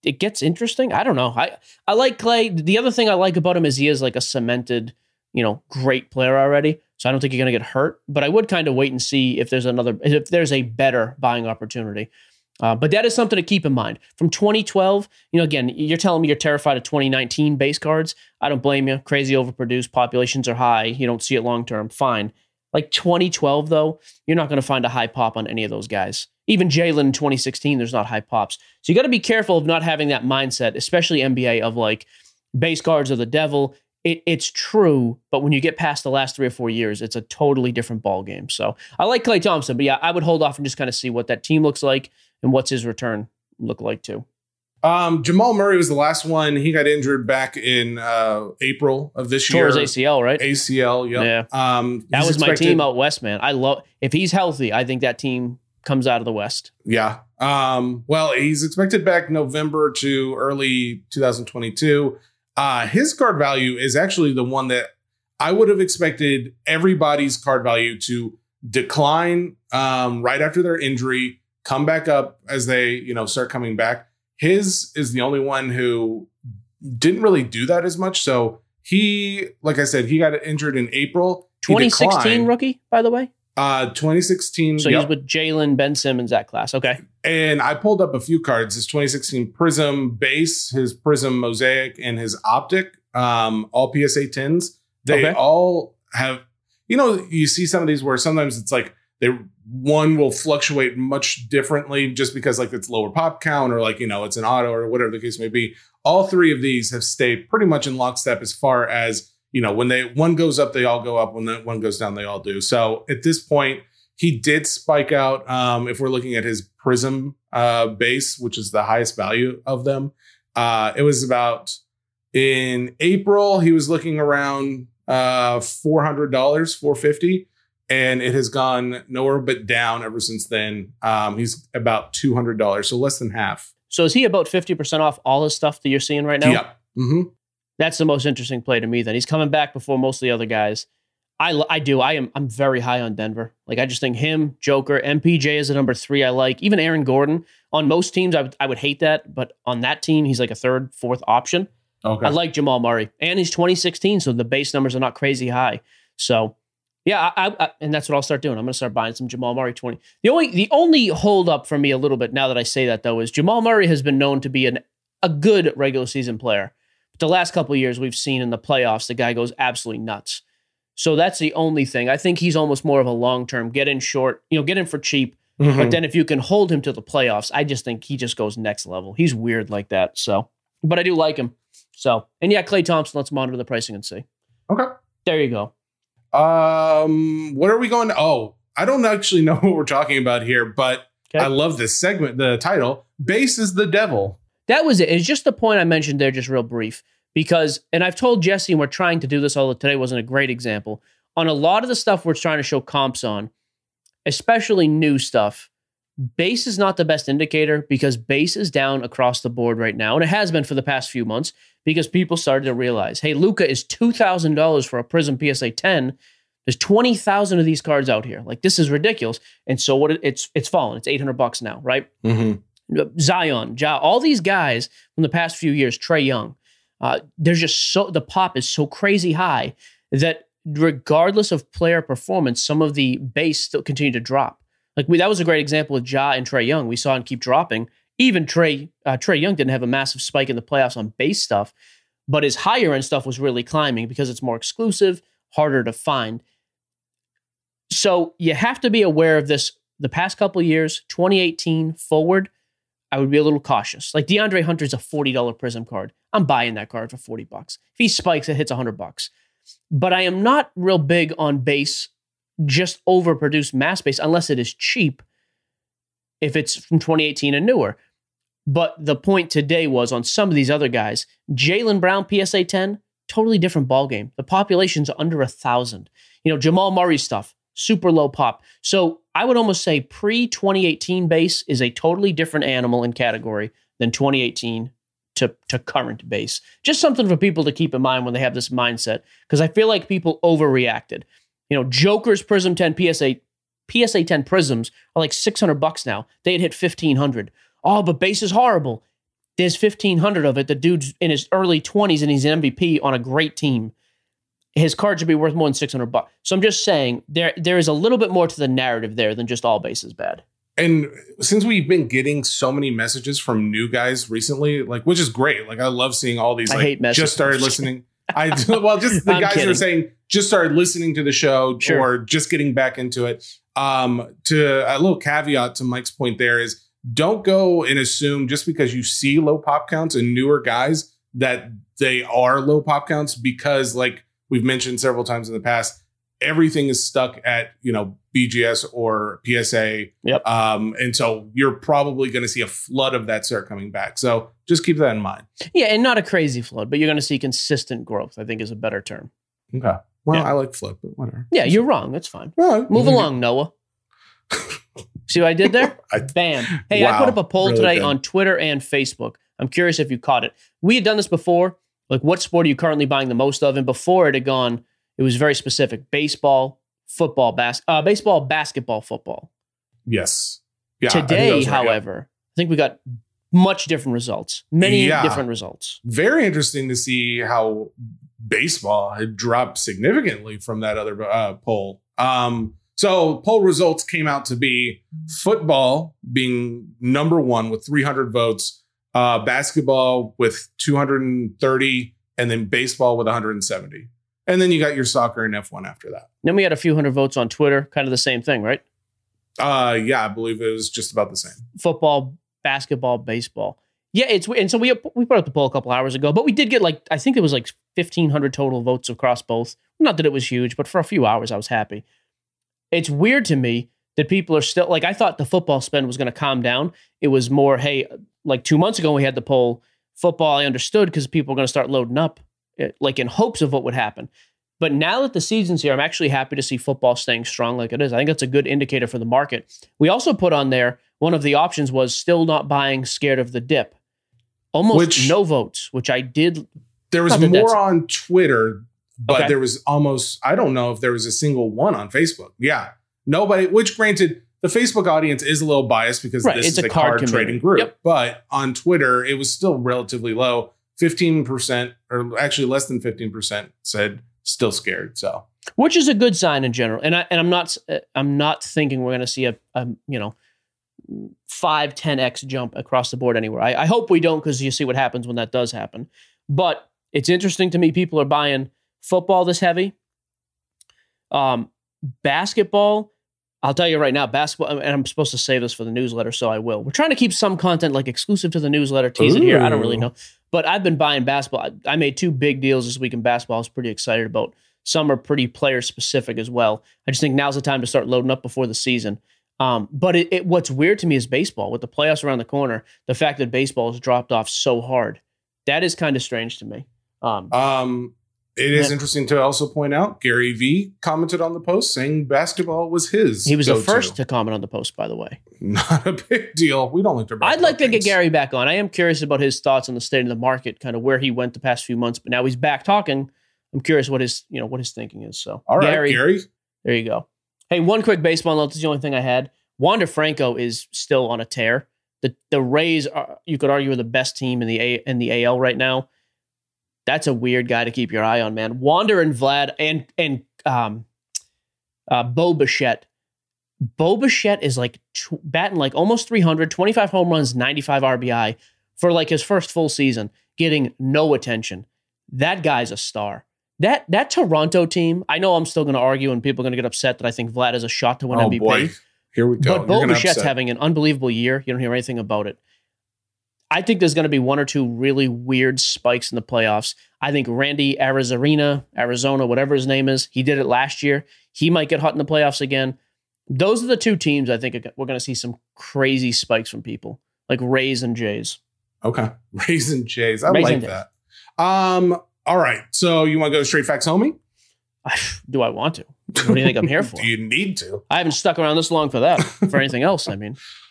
it, gets interesting. I don't know. I I like Klay. The other thing I like about him is he is like a cemented, you know, great player already. So I don't think you're going to get hurt. But I would kind of wait and see if there's another, if there's a better buying opportunity. Uh, but that is something to keep in mind. From 2012, you know, again, you're telling me you're terrified of 2019 base cards. I don't blame you. Crazy overproduced, populations are high. You don't see it long term. Fine. Like 2012, though, you're not going to find a high pop on any of those guys. Even Jaylen in 2016, there's not high pops. So you got to be careful of not having that mindset, especially NBA, of like base guards are the devil. It, it's true, but when you get past the last three or four years, it's a totally different ball game. So I like Klay Thompson, but yeah, I would hold off and just kind of see what that team looks like and what's his return look like too. Um, Jamal Murray was the last one. He got injured back in uh, April of this year. Towards ACL, right? ACL. Yep. Yeah. Um, that was my team out west, man. I love if he's healthy. I think that team comes out of the west. Yeah. Um, well, he's expected back November to early 2022. Uh, his card value is actually the one that I would have expected everybody's card value to decline um, right after their injury, come back up as they, you know, start coming back. His is the only one who didn't really do that as much. So he, like I said, he got injured in April. He 2016 declined. rookie, by the way. Uh, 2016. So yep. he's with Jaylen, Ben Simmons, that class. Okay. And I pulled up a few cards. His 2016 Prizm base, his Prizm Mosaic, and his Optic, um, all PSA 10s. They Okay. all have, you know, you see some of these where sometimes it's like they one will fluctuate much differently just because like it's lower pop count or like, you know, it's an auto or whatever the case may be. All three of these have stayed pretty much in lockstep as far as, you know, when they one goes up, they all go up. When one goes down, they all do. So at this point, he did spike out. Um, if we're looking at his Prizm uh, base, which is the highest value of them, uh, it was about in April. He was looking around uh, four hundred dollars, four fifty, and it has gone nowhere but down ever since then. Um, he's about two hundred dollars, so less than half. So is he about 50% off all his stuff that you're seeing right now? Yeah. hmm That's the most interesting play to me. Then he's coming back before most of the other guys. I, I do. I am. I'm very high on Denver. Like I just think him, Joker, MPJ is a number three. I like even Aaron Gordon on most teams. I would I would hate that, but on that team, he's like a third, fourth option. Okay. I like Jamal Murray, and he's 2016, so the base numbers are not crazy high. So, yeah, I, I, I- and that's what I'll start doing. I'm going to start buying some Jamal Murray 20. The only the only hold up for me a little bit now that I say that though is Jamal Murray has been known to be an a good regular season player. But the last couple of years we've seen in the playoffs, the guy goes absolutely nuts. So that's the only thing. I think he's almost more of a long term get in short, you know, get in for cheap. Mhm. But then if you can hold him to the playoffs, I just think he just goes next level. He's weird like that. So, but I do like him. So, and yeah, Klay Thompson, let's monitor the pricing and see. Okay. There you go. Um, what are we going to? Oh, I don't actually know what we're talking about here, but Okay. I love this segment. The title: "Base is the devil." That was it. It's just the point I mentioned there, just real brief. Because, and I've told Jesse, and we're trying to do this, although today wasn't a great example. On a lot of the stuff we're trying to show comps on, especially new stuff, base is not the best indicator because base is down across the board right now, and it has been for the past few months because people started to realize, hey, Luka is two thousand dollars for a Prizm PSA ten. There's twenty thousand of these cards out here. Like this is ridiculous. And so what? It, it's it's fallen. It's eight hundred bucks now, right? Mm-hmm. Zion, Ja, all these guys from the past few years, Trae Young, uh, there's just so the pop is so crazy high that regardless of player performance, some of the base still continue to drop. Like we, that was a great example with Ja and Trae Young. We saw him keep dropping. Even Trae uh, Trae Young didn't have a massive spike in the playoffs on base stuff, but his higher end stuff was really climbing because it's more exclusive, harder to find. So you have to be aware of this. The past couple years, 2018 forward, I would be a little cautious. Like DeAndre Hunter's a $40 Prizm card. I'm buying that card for 40 bucks. If he spikes, it hits 100 bucks. But I am not real big on base, just overproduced mass base, unless it is cheap, if it's from 2018 and newer. But the point today was on some of these other guys, Jaylen Brown, PSA 10, totally different ball game. The population's under a thousand. You know, Jamal Murray stuff, super low pop. So I would almost say pre 2018 base is a totally different animal and category than 2018 to, to current base. Just something for people to keep in mind when they have this mindset, because I feel like people overreacted. You know, Joker's Prizm 10 PSA PSA 10 Prizms are like 600 bucks now. They had hit 1500. Oh, but base is horrible. There's 1500 of it. The dude's in his early 20s and he's an MVP on a great team. His card should be worth more than 600 bucks. So I'm just saying there there is a little bit more to the narrative there than just all bases bad. And since we've been getting so many messages from new guys recently, like which is great. Like I love seeing all these. I Like, hate messages. Just started listening. I well, just the I'm guys that are saying just started listening to the show Sure. or just getting back into it. Um, to a little caveat to Mike's point there is don't go and assume just because you see low pop counts and newer guys that they are low pop counts because like we've mentioned several times in the past, everything is stuck at you know BGS or PSA. Yep. Um, and so you're probably going to see a flood of that start coming back. So just keep that in mind. Yeah, and not a crazy flood, but you're going to see consistent growth, I think is a better term. Okay. Well, Yeah. I like flip, but whatever. Yeah, you're wrong. That's fine. Well, Move along, Noah. See what I did there? I- Bam. Hey, I put up a poll really today good. on Twitter and Facebook. I'm curious if you caught it. We had done this before. Like, what sport are you currently buying the most of? And before it had gone, it was very specific: baseball, football, bas- uh, baseball, basketball, football. Yes. Yeah. I today, right, yeah. however, I think we got much different results. Many Yeah. different results. very interesting to see how baseball had dropped significantly from that other uh, poll. Um, so poll results came out to be football being number one with 300 votes, uh, basketball with 230, and then baseball with 170. And then you got your soccer and F1 after that. Then we had a few hundred votes on Twitter, kind of the same thing, right? Uh, yeah, I believe it was just about the same. football, basketball, baseball. Yeah, it's and so we we put up the poll a couple hours ago, but we did get like I think it was like fifteen hundred total votes across both. Not that it was huge, but for a few hours I was happy. It's weird to me that people are still like I thought the football spend was going to calm down. It was more hey, like two months ago when we had the poll football. I understood because people are going to start loading up, eh, like in hopes of what would happen. But now that the season's here, I'm actually happy to see football staying strong like it is. I think that's a good indicator for the market. We also put on there one of the options was still not buying, scared of the dip. Almost Which- no votes, which I did. There was more on Twitter, but Okay. there was almost, I don't know if there was a single one on Facebook. Yeah. Nobody, which granted, the Facebook audience is a little biased because Right, this it's is a card card, trading group. Yep. But on Twitter, it was still relatively low. 15%, or actually less than 15% said still scared. So, which is a good sign in general. And I and I'm not uh, I'm not thinking we're going to see a, a you know five ten x jump across the board anywhere. I, I hope we don't because you see what happens when that does happen. But it's interesting to me. People are buying football this heavy. Um, basketball. I'll tell you right now, basketball, and I'm supposed to save this for the newsletter, so I will. We're trying to keep some content like exclusive to the newsletter, tease it here. I don't really know. But I've been buying basketball. I, I made two big deals this week in basketball. I was pretty excited about. Some are pretty player specific as well. I just think now's the time to start loading up before the season. Um, but it, it, what's weird to me is baseball with the playoffs around the corner. The fact that baseball has dropped off so hard, that is kind of strange to me. Um, um, It is Yeah. interesting to also point out Gary Vee commented on the post saying basketball was his. He was the go-to. first to comment on the post, by the way. Not a big deal. We don't like to. I'd like to get Gary back on. I am curious about his thoughts on the state of the market, kind of where he went the past few months, but now he's back talking. I'm curious what his, you know, what his thinking is. So, All right, Gary, Gary. there you go. Hey, one quick baseball note. This is the only thing I had. Wander Franco is still on a tear. The the Rays, are, you could argue, are the best team in the A, in the AL right now. That's a weird guy to keep your eye on, man. Wander and Vlad and and um, uh, Bo Bichette. Bo Bichette is like tw- batting like almost 300, 25 home runs, 95 RBI for like his first full season, getting no attention. That guy's a star. That that Toronto team, I know I'm still going to argue and people are going to get upset that I think Vlad is a shot to win Oh MVP. boy, here we go. But Bo Bichette's having an unbelievable year. You don't hear anything about it. I think there's going to be one or two really weird spikes in the playoffs. I think Randy Arizarena, Arizona, whatever his name is, he did it last year. He might get hot in the playoffs again. Those are the two teams I think we're going to see some crazy spikes from people, like Rays and Jays. Okay, Rays and Jays. I Raisin like Jays. that. Um. All right. So you want to go straight facts, homie? Do I want to? What do you think I'm here for? Do you need to? I haven't stuck around this long for that. For anything else, I mean,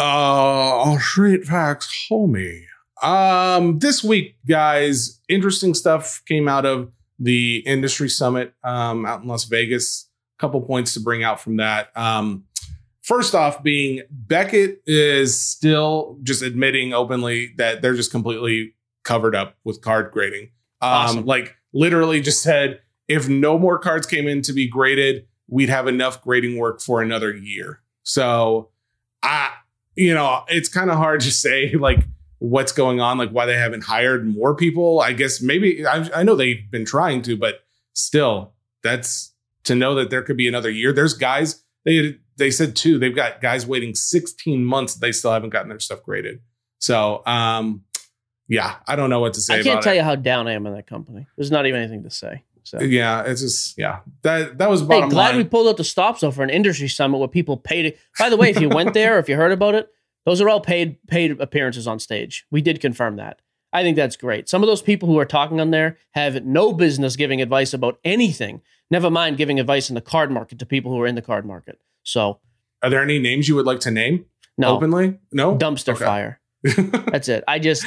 Uh, straight facts, homie. Um, this week, guys, interesting stuff came out of the industry summit um, out in Las Vegas. A couple points to bring out from that. Um, first off, being Beckett is still just admitting openly that they're just completely covered up with card grading. Um, Awesome. like literally just said, if no more cards came in to be graded, we'd have enough grading work for another year. So, I, you know, it's kind of hard to say like what's going on, like why they haven't hired more people. I guess maybe I, I know they've been trying to, but still, that's to know that there could be another year. There's guys they they said too. They've got guys waiting 16 months. They still haven't gotten their stuff graded. So, um, yeah, I don't know what to say. I can't tell it. you how down I am in that company. There's not even anything to say. So. Yeah, it's just yeah. That that was Hey, bottom glad line. we pulled out the stops though for an industry summit where people paid. By the way, if you went there, or if you heard about it, those are all paid paid appearances on stage. We did confirm that. I think that's great. Some of those people who are talking on there have no business giving advice about anything. Never mind giving advice in the card market to people who are in the card market. So Are there any names you would like to name no openly? No. dumpster Okay. fire. That's it. I just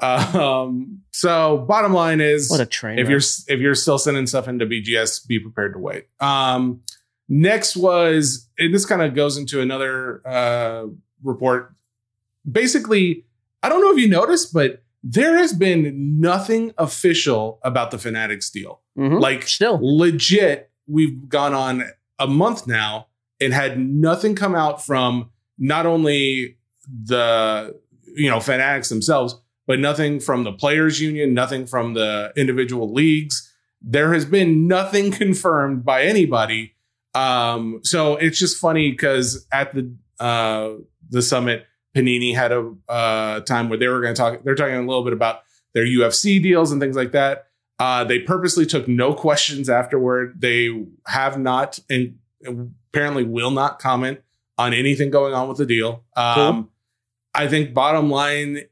um. So bottom line is, what a train. if wreck. you're if you're still sending stuff into BGS, be prepared to wait. Um, next was and this kind of goes into another uh, report. Basically, I don't know if you noticed, but there has been nothing official about the Fanatics deal. Mhm. Like still legit, we've gone on a month now and had nothing come out from not only the you know fanatics themselves, but nothing from the players union, nothing from the individual leagues. There has been nothing confirmed by anybody. Um, so it's just funny because at the uh, the summit, Panini had a uh, time where they were going to talk. They're talking a little bit about their UFC deals and things like that. Uh, they purposely took no questions afterward. They have not and apparently will not comment on anything going on with the deal. Um, I think bottom line,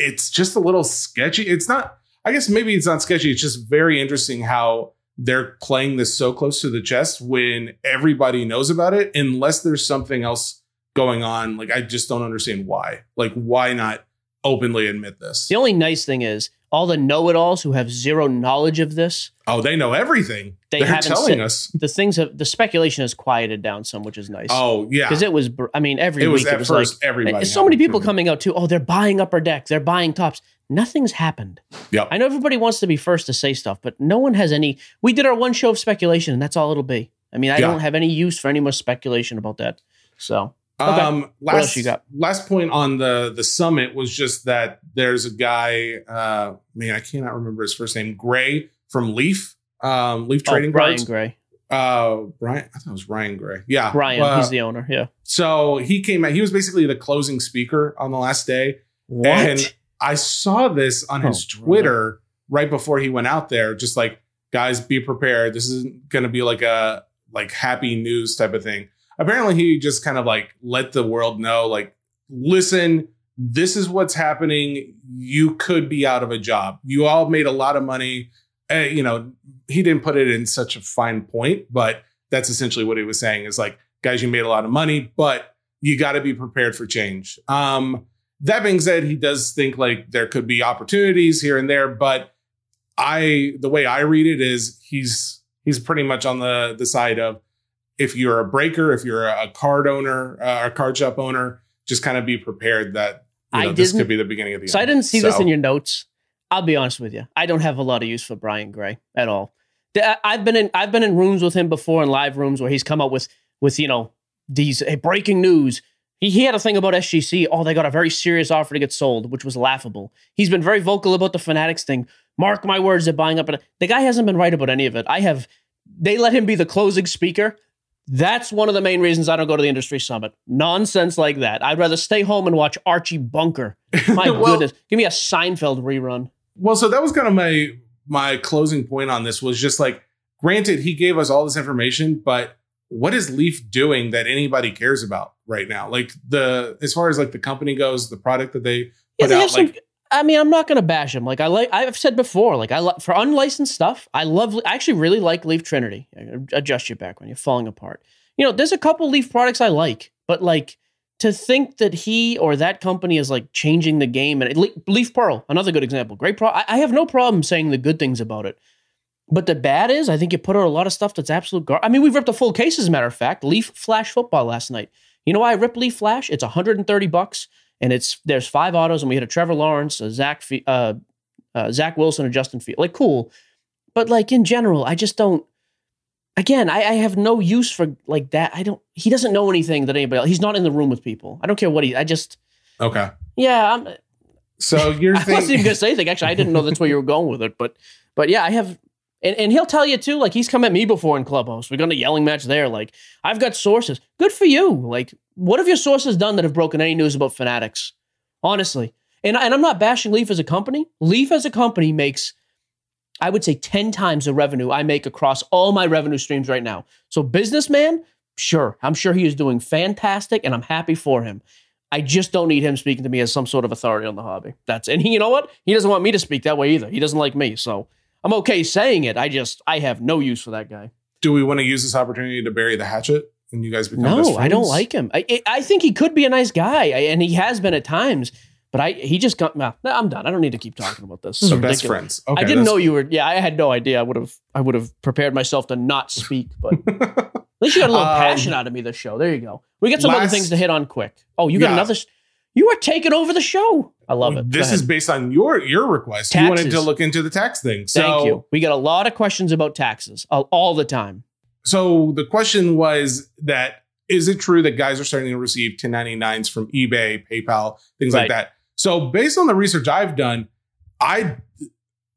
it's just a little sketchy. It's not, I guess maybe it's not sketchy. It's just very interesting how they're playing this so close to the chest when everybody knows about it, unless there's something else going on. Like, I just don't understand why. Like, why not openly admit this? the only nice thing is all the know-it-alls who have zero knowledge of this. Oh, they know everything. They are haven't telling said- us. The things have the speculation has quieted down some, which is nice. Oh, yeah. because it was. br- I mean, every It was week at it was first like everybody. so many people coming out too. Oh, they're buying upper deck. They're buying Topps. Nothing's happened. Yep. I know everybody wants to be first to say stuff, but no one has any. We did our one show of speculation, and that's all it'll be. I mean, I Yeah. don't have any use for any more speculation about that. So Okay. Um, last, else you got? last point on the the summit was just that there's a guy, uh, man, I cannot remember his first name, Gray from Leaf, um, Leaf oh, Trading Brian Cards. Gray, Uh, Brian, I thought it was Ryan Gray. Yeah, Brian, Uh, he's the owner. Yeah. so he came out. He was basically the closing speaker on the last day. What? And I saw this on his Oh, brother. Twitter right before he went out there, just like, guys, be prepared. This isn't going to be like a like happy news type of thing. Apparently, he just kind of like let the world know, like, listen, this is what's happening. You could be out of a job. You all made a lot of money uh, you know, he didn't put it in such a fine point, but that's essentially what he was saying is like, guys, you made a lot of money, but you got to be prepared for change. Um, that being said, he does think like there could be opportunities here and there, but I the way I read it is he's he's pretty much on the the side of if you're a breaker, if you're a card owner, uh, a card shop owner, just kind of be prepared that you know, this could be the beginning of the So I didn't see this in your notes. I'll be honest with you. I don't have a lot of use for Brian Gray at all. I've been in I've been in rooms with him before in live rooms where he's come up with with you know these hey, breaking news. He, he had a thing about SGC. Oh, they got a very serious offer to get sold, which was laughable. He's been very vocal about the Fanatics thing. Mark my words, they're buying up. The guy hasn't been right about any of it. I have. They let him be the closing speaker. That's one of the main reasons I don't go to the industry summit. Nonsense like that. I'd rather stay home and watch Archie Bunker. My Well- goodness, give me a Seinfeld rerun. Well, so that was kind of my my closing point on this was just like, granted, he gave us all this information, but what is Leaf doing that anybody cares about right now? Like the as far as like the company goes, the product that they Yeah, put out, some. like I mean, I'm not going to bash him. Like I like I've said before. Like I like for unlicensed stuff. I love. I actually really like Leaf Trinity. Adjust your back when you're falling apart. You know, there's a couple Leaf products I like, but like to think that he or that company is like changing the game and Le- Leaf Pearl, another good example. Great pro. I, I have no problem saying the good things about it. But the bad is, I think you put out a lot of stuff that's absolute gar. I mean, we've ripped a full case, as a matter of fact. Leaf Flash football last night. You know why I ripped Leaf Flash? It's 130 bucks, and it's there's five autos, and we had a Trevor Lawrence, a Zach, uh, uh, Zach Wilson, and Justin Field. Like, cool. But like in general, I just don't. Again, I, I have no use for like that. I don't. He doesn't know anything that anybody else. He's not in the room with people. I don't care what he. I just. okay. Yeah, I'm. So you're I wasn't even gonna say anything. Actually, I didn't know that's where you were going with it. But, but yeah, I have, and, and he'll tell you too. Like he's come at me before in clubhouse. We got a yelling match there. Like I've got sources. Good for you. Like what have your sources done that have broken any news about fanatics? Honestly, and and I'm not bashing Leaf as a company. Leaf as a company makes, I would say, ten times the revenue I make across all my revenue streams right now. So businessman, sure, I'm sure he is doing fantastic, and I'm happy for him. I just don't need him speaking to me as some sort of authority on the hobby. That's and he, you know what? He doesn't want me to speak that way either. He doesn't like me, so I'm okay saying it. I just I have no use for that guy. do we want to use this opportunity to bury the hatchet and you guys become No, I don't like him. I I- I think he could be a nice guy, I- and he has been at times. But I he just got. Nah, I'm done. I don't need to keep talking about this. So best friends. Okay, I didn't know you were. Yeah, I had no idea. I would have. I would have prepared myself to not speak. But at least you got a little Um, passion out of me this show. There you go. We got some other things to hit on quick. Oh, you got Yeah. another. You are taking over the show. I love it. This is based on your your request. You wanted to look into the tax thing. So Thank you. We get a lot of questions about taxes all, all the time. So the question was that is it true that guys are starting to receive 1099s from eBay, PayPal, things Right. like that? So based on the research I've done, I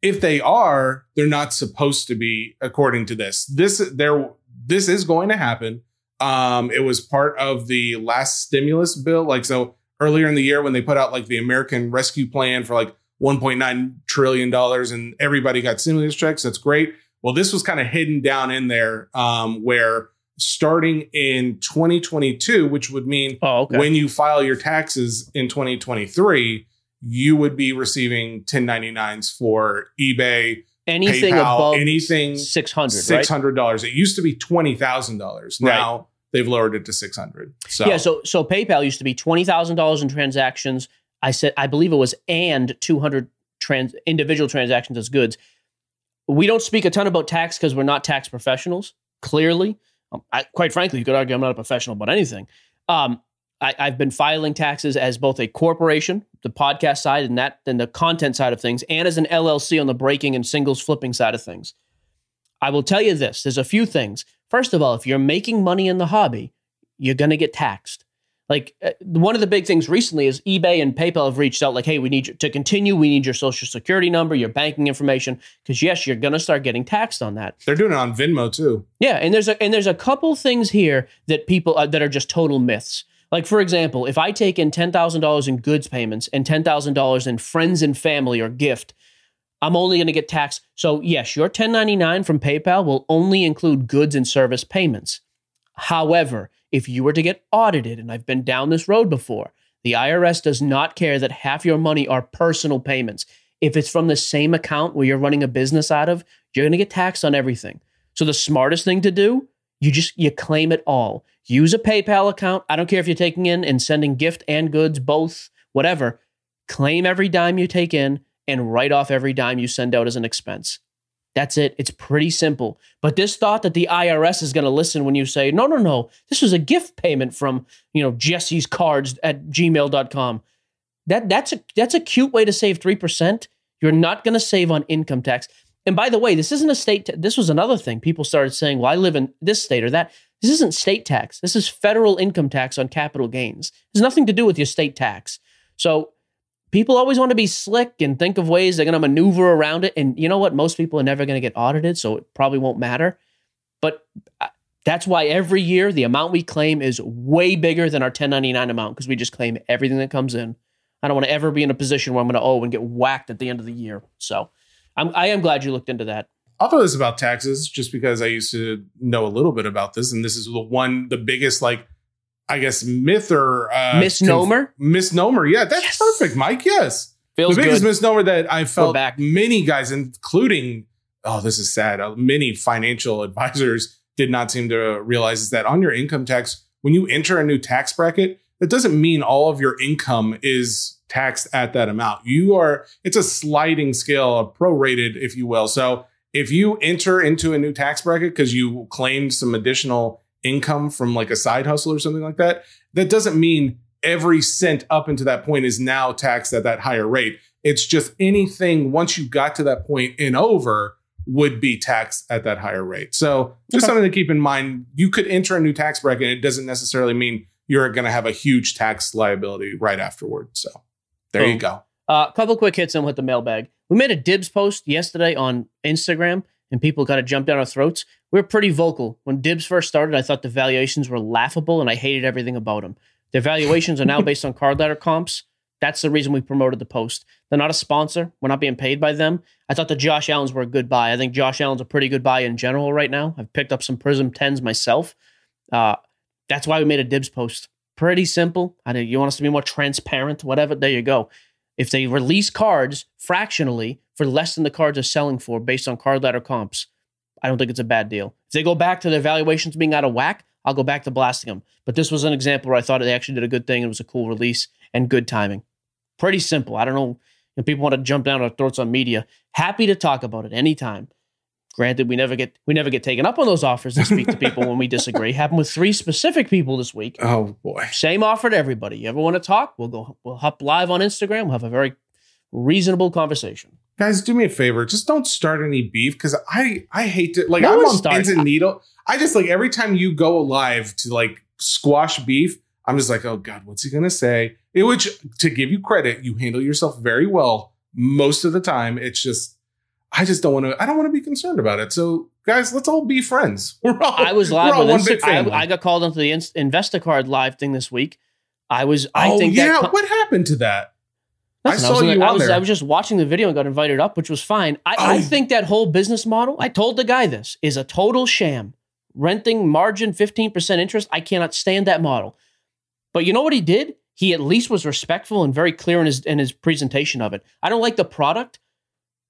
if they are, they're not supposed to be according to this. This there this is going to happen. Um it was part of the last stimulus bill like so earlier in the year when they put out like the American Rescue Plan for like 1.9 trillion dollars and everybody got stimulus checks. That's great. Well, this was kind of hidden down in there um, where starting in 2022, which would mean Oh, okay. when you file your taxes in 2023, you would be receiving 1099s for eBay, anything PayPal, above anything six hundred, right? six hundred dollars. It used to be twenty thousand dollars. Right. Now they've lowered it to six hundred. So Yeah. So so PayPal used to be twenty thousand dollars in transactions. I said I believe it was and two hundred trans individual transactions as goods. We don't speak a ton about tax because we're not tax professionals. Clearly, um, I, quite frankly, you could argue I'm not a professional about anything. Um, I, I've been filing taxes as both a corporation, the podcast side, and that and the content side of things, and as an LLC on the breaking and singles flipping side of things. I will tell you this: there's a few things. First of all, if you're making money in the hobby, you're going to get taxed. Like uh, one of the big things recently is eBay and PayPal have reached out like, hey, we need you to continue. We need your social security number, your banking information, because yes, you're going to start getting taxed on that. they're doing it on Venmo too. Yeah, and there's a and there's a couple things here that people uh, that are just total myths. Like for example, if I take in ten thousand dollars in goods payments and ten thousand dollars in friends and family or gift, I'm only going to get taxed. So yes, your 1099 from PayPal will only include goods and service payments. However, if you were to get audited, and I've been down this road before, the IRS does not care that half your money are personal payments. if it's from the same account where you're running a business out of, you're going to get taxed on everything. So the smartest thing to do, you just you claim it all. Use a PayPal account. I don't care if you're taking in and sending gift and goods, both, whatever. Claim every dime you take in and write off every dime you send out as an expense. That's it. It's pretty simple. But this thought that the IRS is going to listen when you say, no, no, no, this was a gift payment from, you know, Jesse's cards at gmail.com. That that's a that's a cute way to save 3%. You're not going to save on income tax. And by the way, this isn't a state ta- this was another thing. People started saying, "Well, I live in this state or that." This isn't state tax. This is federal income tax on capital gains. It has nothing to do with your state tax. So people always want to be slick and think of ways they're going to maneuver around it. And you know what? Most people are never going to get audited, so it probably won't matter. But uh, that's why every year the amount we claim is way bigger than our 1099 amount because we just claim everything that comes in. I don't want to ever be in a position where I'm going to owe and get whacked at the end of the year. So I'm, I am glad you looked into that. I'll throw this about taxes just because I used to know a little bit about this, and this is the one, the biggest, like, I guess, myth or uh, Misnomer? conf- misnomer. Yeah, that's Yes. perfect, Mike. Yes. Feels the biggest good. misnomer that I felt back. many guys, including, oh, this is sad, uh, many financial advisors did not seem to realize is that on your income tax, when you enter a new tax bracket, that doesn't mean all of your income is taxed at that amount. You are, it's a sliding scale, a prorated, if you will. So if you enter into a new tax bracket because you claimed some additional income from like a side hustle or something like that, that doesn't mean every cent up into that point is now taxed at that higher rate. It's just anything once you got to that point and over would be taxed at that higher rate. So just Okay. something to keep in mind. You could enter a new tax bracket. It doesn't necessarily mean you're going to have a huge tax liability right afterward. So there you go. A uh, couple quick hits and with the mailbag. We made a dibs post yesterday on Instagram, and people kind of jumped down our throats. We were pretty vocal when Dibbs first started. I thought the valuations were laughable, and I hated everything about them. Their valuations are now based on Card Ladder comps. That's the reason we promoted the post. They're not a sponsor. We're not being paid by them. I thought the Josh Allens were a good buy. I think Josh Allen's a pretty good buy in general right now. I've picked up some Prizm 10s myself. Uh, that's why we made a Dibbs post. Pretty simple. I know you want us to be more transparent, whatever. There you go. If they release cards fractionally for less than the cards are selling for based on Card Ladder comps, I don't think it's a bad deal. If they go back to their valuations being out of whack, I'll go back to blasting them. But this was an example where I thought they actually did a good thing. It was a cool release and good timing. Pretty simple. I don't know if people want to jump down our throats on media. Happy to talk about it anytime. Granted, we never get we never get taken up on those offers to speak to people when we disagree. Happened with three specific people this week. Oh boy. Same offer to everybody. You ever want to talk? We'll go. We'll hop live on Instagram. We'll have a very reasonable conversation. Guys, do me a favor. Just don't start any beef because I I hate to like No I'm on starting. pins and needle. I just like every time you go live to like squash beef, I'm just like, oh god, what's he gonna say? It, which to give you credit, you handle yourself very well most of the time. It's just I just don't want to. I don't want to be concerned about it. So guys, let's all be friends. We're all. I was live with Insta- I. I got called onto the Inst- Investacard live thing this week. I was. I oh think yeah, co- what happened to that? I Listen, saw was you I was. I was just watching the video and got invited up, which was fine. I, I Oh. think that whole business model. I told the guy this is a total sham. Renting margin fifteen percent interest. I cannot stand that model. But you know what he did? He at least was respectful and very clear in his in his presentation of it. I don't like the product,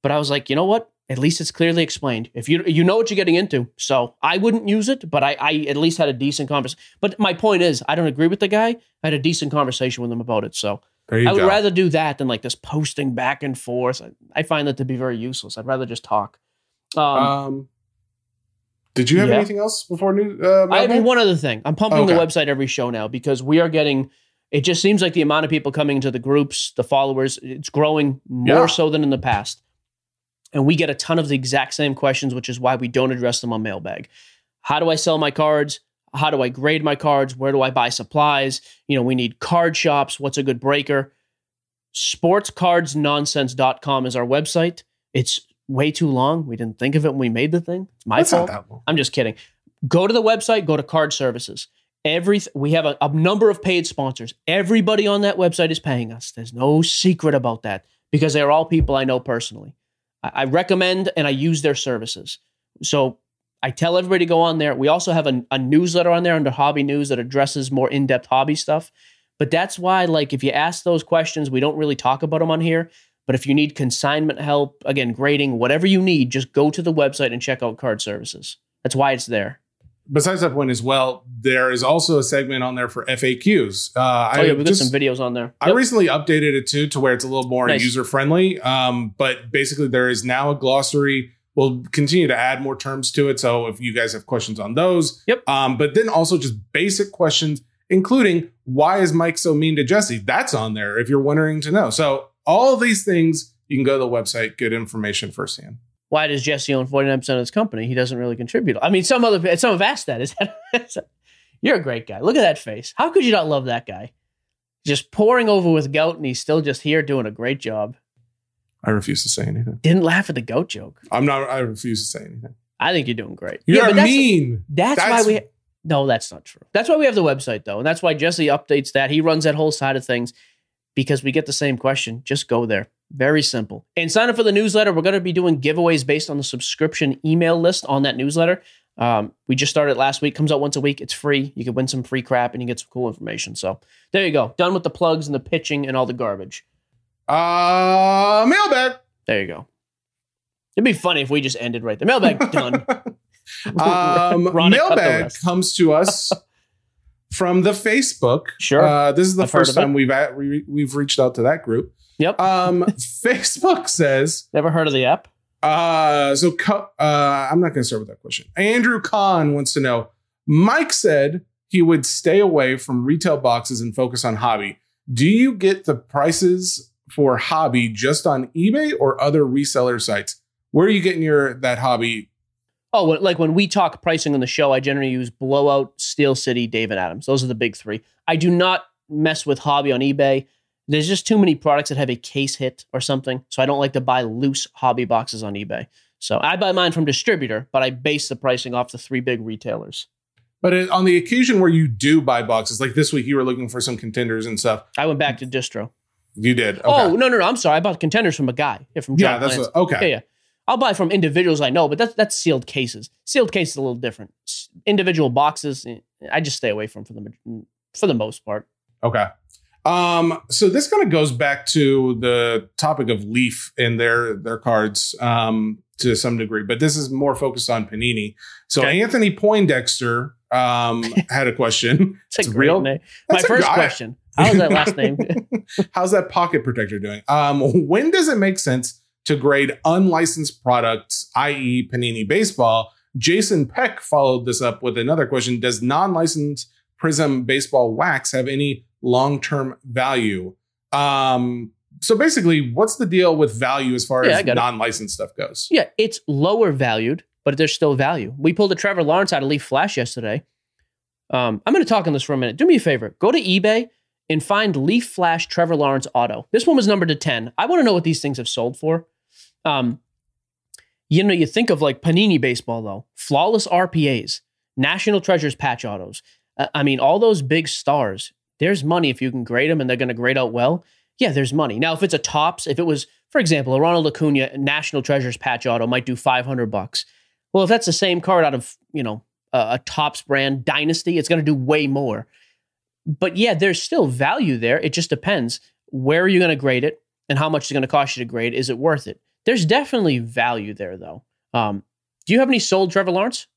but I was like, you know what? At least it's clearly explained. If you you know what you're getting into, so I wouldn't use it, but I, I at least had a decent conversation. But my point is, I don't agree with the guy. I had a decent conversation with him about it. So I would go. rather do that than like this posting back and forth. I, I find that to be very useless. I'd rather just talk. Um, um, did you have yeah. anything else before new? Uh, I have one other thing. I'm pumping the Okay. website every show now because we are getting. It just seems like the amount of people coming into the groups, the followers, it's growing more Yeah. so than in the past. And we get a ton of the exact same questions, which is why we don't address them on mailbag. How do I sell my cards? How do I grade my cards? Where do I buy supplies? You know, we need card shops. What's a good breaker? Sportscardsnonsense.com is our website. It's way too long. We didn't think of it when we made the thing. It's my That's fault. I'm just kidding. Go to the website, go to card services. Every we have a, a number of paid sponsors. Everybody on that website is paying us. There's no secret about that because they're all people I know personally. I, recommend and I use their services. So I tell everybody to go on there. We also have a, a newsletter on there under hobby news that addresses more in-depth hobby stuff. But that's why, like, if you ask those questions, we don't really talk about them on here. But if you need consignment help, again, grading, whatever you need, just go to the website and check out card services. That's why it's there. Besides that point as well, there is also a segment on there for FAQs. Uh, Oh, I yeah, we got some videos on there. I recently updated it too to where it's a little more Nice. user friendly. Um, but basically, there is now a glossary. We'll continue to add more terms to it. So if you guys have questions on those, Yep. Um, but then also just basic questions, including why is Mike so mean to Jesse? That's on there if you're wondering to know. So all these things, you can go to the website, get information firsthand. Why does Jesse own 49% of this company? He doesn't really contribute. I mean, some other some have asked that. Is that you're a great guy. Look at that face. How could you not love that guy? Just pouring over with goat, and he's still just here doing a great job. I refuse to say anything. Didn't laugh at the goat joke. I'm not. I refuse to say anything. I think you're doing great. You're but that's, mean. That's, That's- why we. No, that's not true. That's why we have the website though, and that's why Jesse updates that. He runs that whole side of things because we get the same question. Just go there. Very simple. And sign up for the newsletter. We're going to be doing giveaways based on the subscription email list on that newsletter. Um, we just started last week. Comes out once a week. It's free. You can win some free crap and you get some cool information. So there you go. Done with the plugs and the pitching and all the garbage. Uh, mailbag. There you go. It'd be funny if we just ended right there. Mailbag done. Um, mailbag comes to us from the Facebook. Sure. Uh, this is the I've first of it. time we've at, we, we've reached out to that group. Yep. Um, Facebook says, Never heard of the app? uh, so co- uh, I'm not going to start with that question. Andrew Kahn wants to know. Mike said he would stay away from retail boxes and focus on hobby. Do you get the prices for hobby just on eBay or other reseller sites? Where are you getting your that hobby? Oh, like when we talk pricing on the show, I generally use Blowout, Steel City, David Adams. Those are the big three. I do not mess with hobby on eBay. There's just too many products that have a case hit or something. So I don't like to buy loose hobby boxes on eBay. So I buy mine from distributor, but I base the pricing off the three big retailers. But on the occasion where you do buy boxes, like this week, you were looking for some contenders and stuff. I went back to distro. You did. Oh, okay. Oh, no, no, no. I'm sorry. I bought contenders from a guy. Yeah, from John yeah, that's what, okay. Yeah, yeah. I'll buy from individuals I know, but that's that's sealed cases. Sealed cases is a little different. Individual boxes, eh, I just stay away from for the for the most part. Okay. Um, so this kind of goes back to the topic of Leaf and their their cards um, to some degree, but this is more focused on Panini. So Okay. Anthony Poindexter um, had a question. It's a It's real- name. My first guy- question: How is that last name? How's that pocket protector doing? Um, when does it make sense to grade unlicensed products, i.e., Panini Baseball? Jason Peck followed this up with another question: Does non-licensed Prizm Baseball wax have any long-term value? Um, so basically, what's the deal with value as far Yeah, as non-licensed stuff goes? yeah, it's lower valued, but there's still value. We pulled a Trevor Lawrence out of Leaf Flash yesterday. Um, I'm going to talk on this for a minute. Do me a favor: go to eBay and find Leaf Flash Trevor Lawrence Auto. This one was numbered to ten. I want to know what these things have sold for. Um, you know, you think of like Panini baseball though, flawless RPAs, National Treasures patch autos. Uh, I mean, all those big stars. There's money if you can grade them, and they're going to grade out well. Yeah, there's money. Now, if it's a Topps, if it was, for example, a Ronald Acuna National Treasures patch auto might do 500 bucks. Well, if that's the same card out of you know a, a Topps brand Dynasty, it's going to do way more. But yeah, there's still value there. It just depends where are you going to grade it and how much it's going to cost you to grade. Is it worth it? There's definitely value there, though. Um, do you have any sold Trevor Lawrence?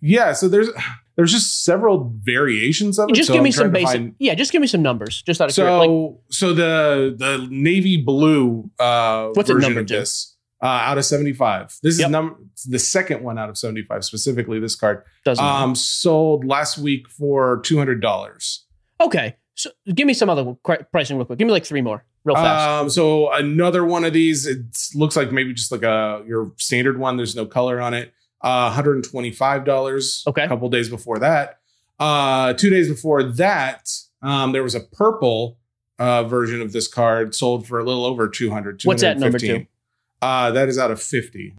Yeah. So there's there's just several variations of it. Just so give me some basic. find- Yeah, just give me some numbers, just out of curiosity. Like, So so the the navy blue uh What's version numbered of this uh, out of 75. This Yep. is number the second one out of 75 specifically this card. doesn't matter. Um sold last week for $200. okay, so give me some other qu- pricing real quick. Give me like three more, real fast. Um so another one of these it looks like maybe just like a your standard one there's no color on it. Uh $125. Okay. A couple days before that. Uh 2 days before that um there was a purple uh version of this card sold for a little over 200 What's that number 215. Uh, that is out of 50.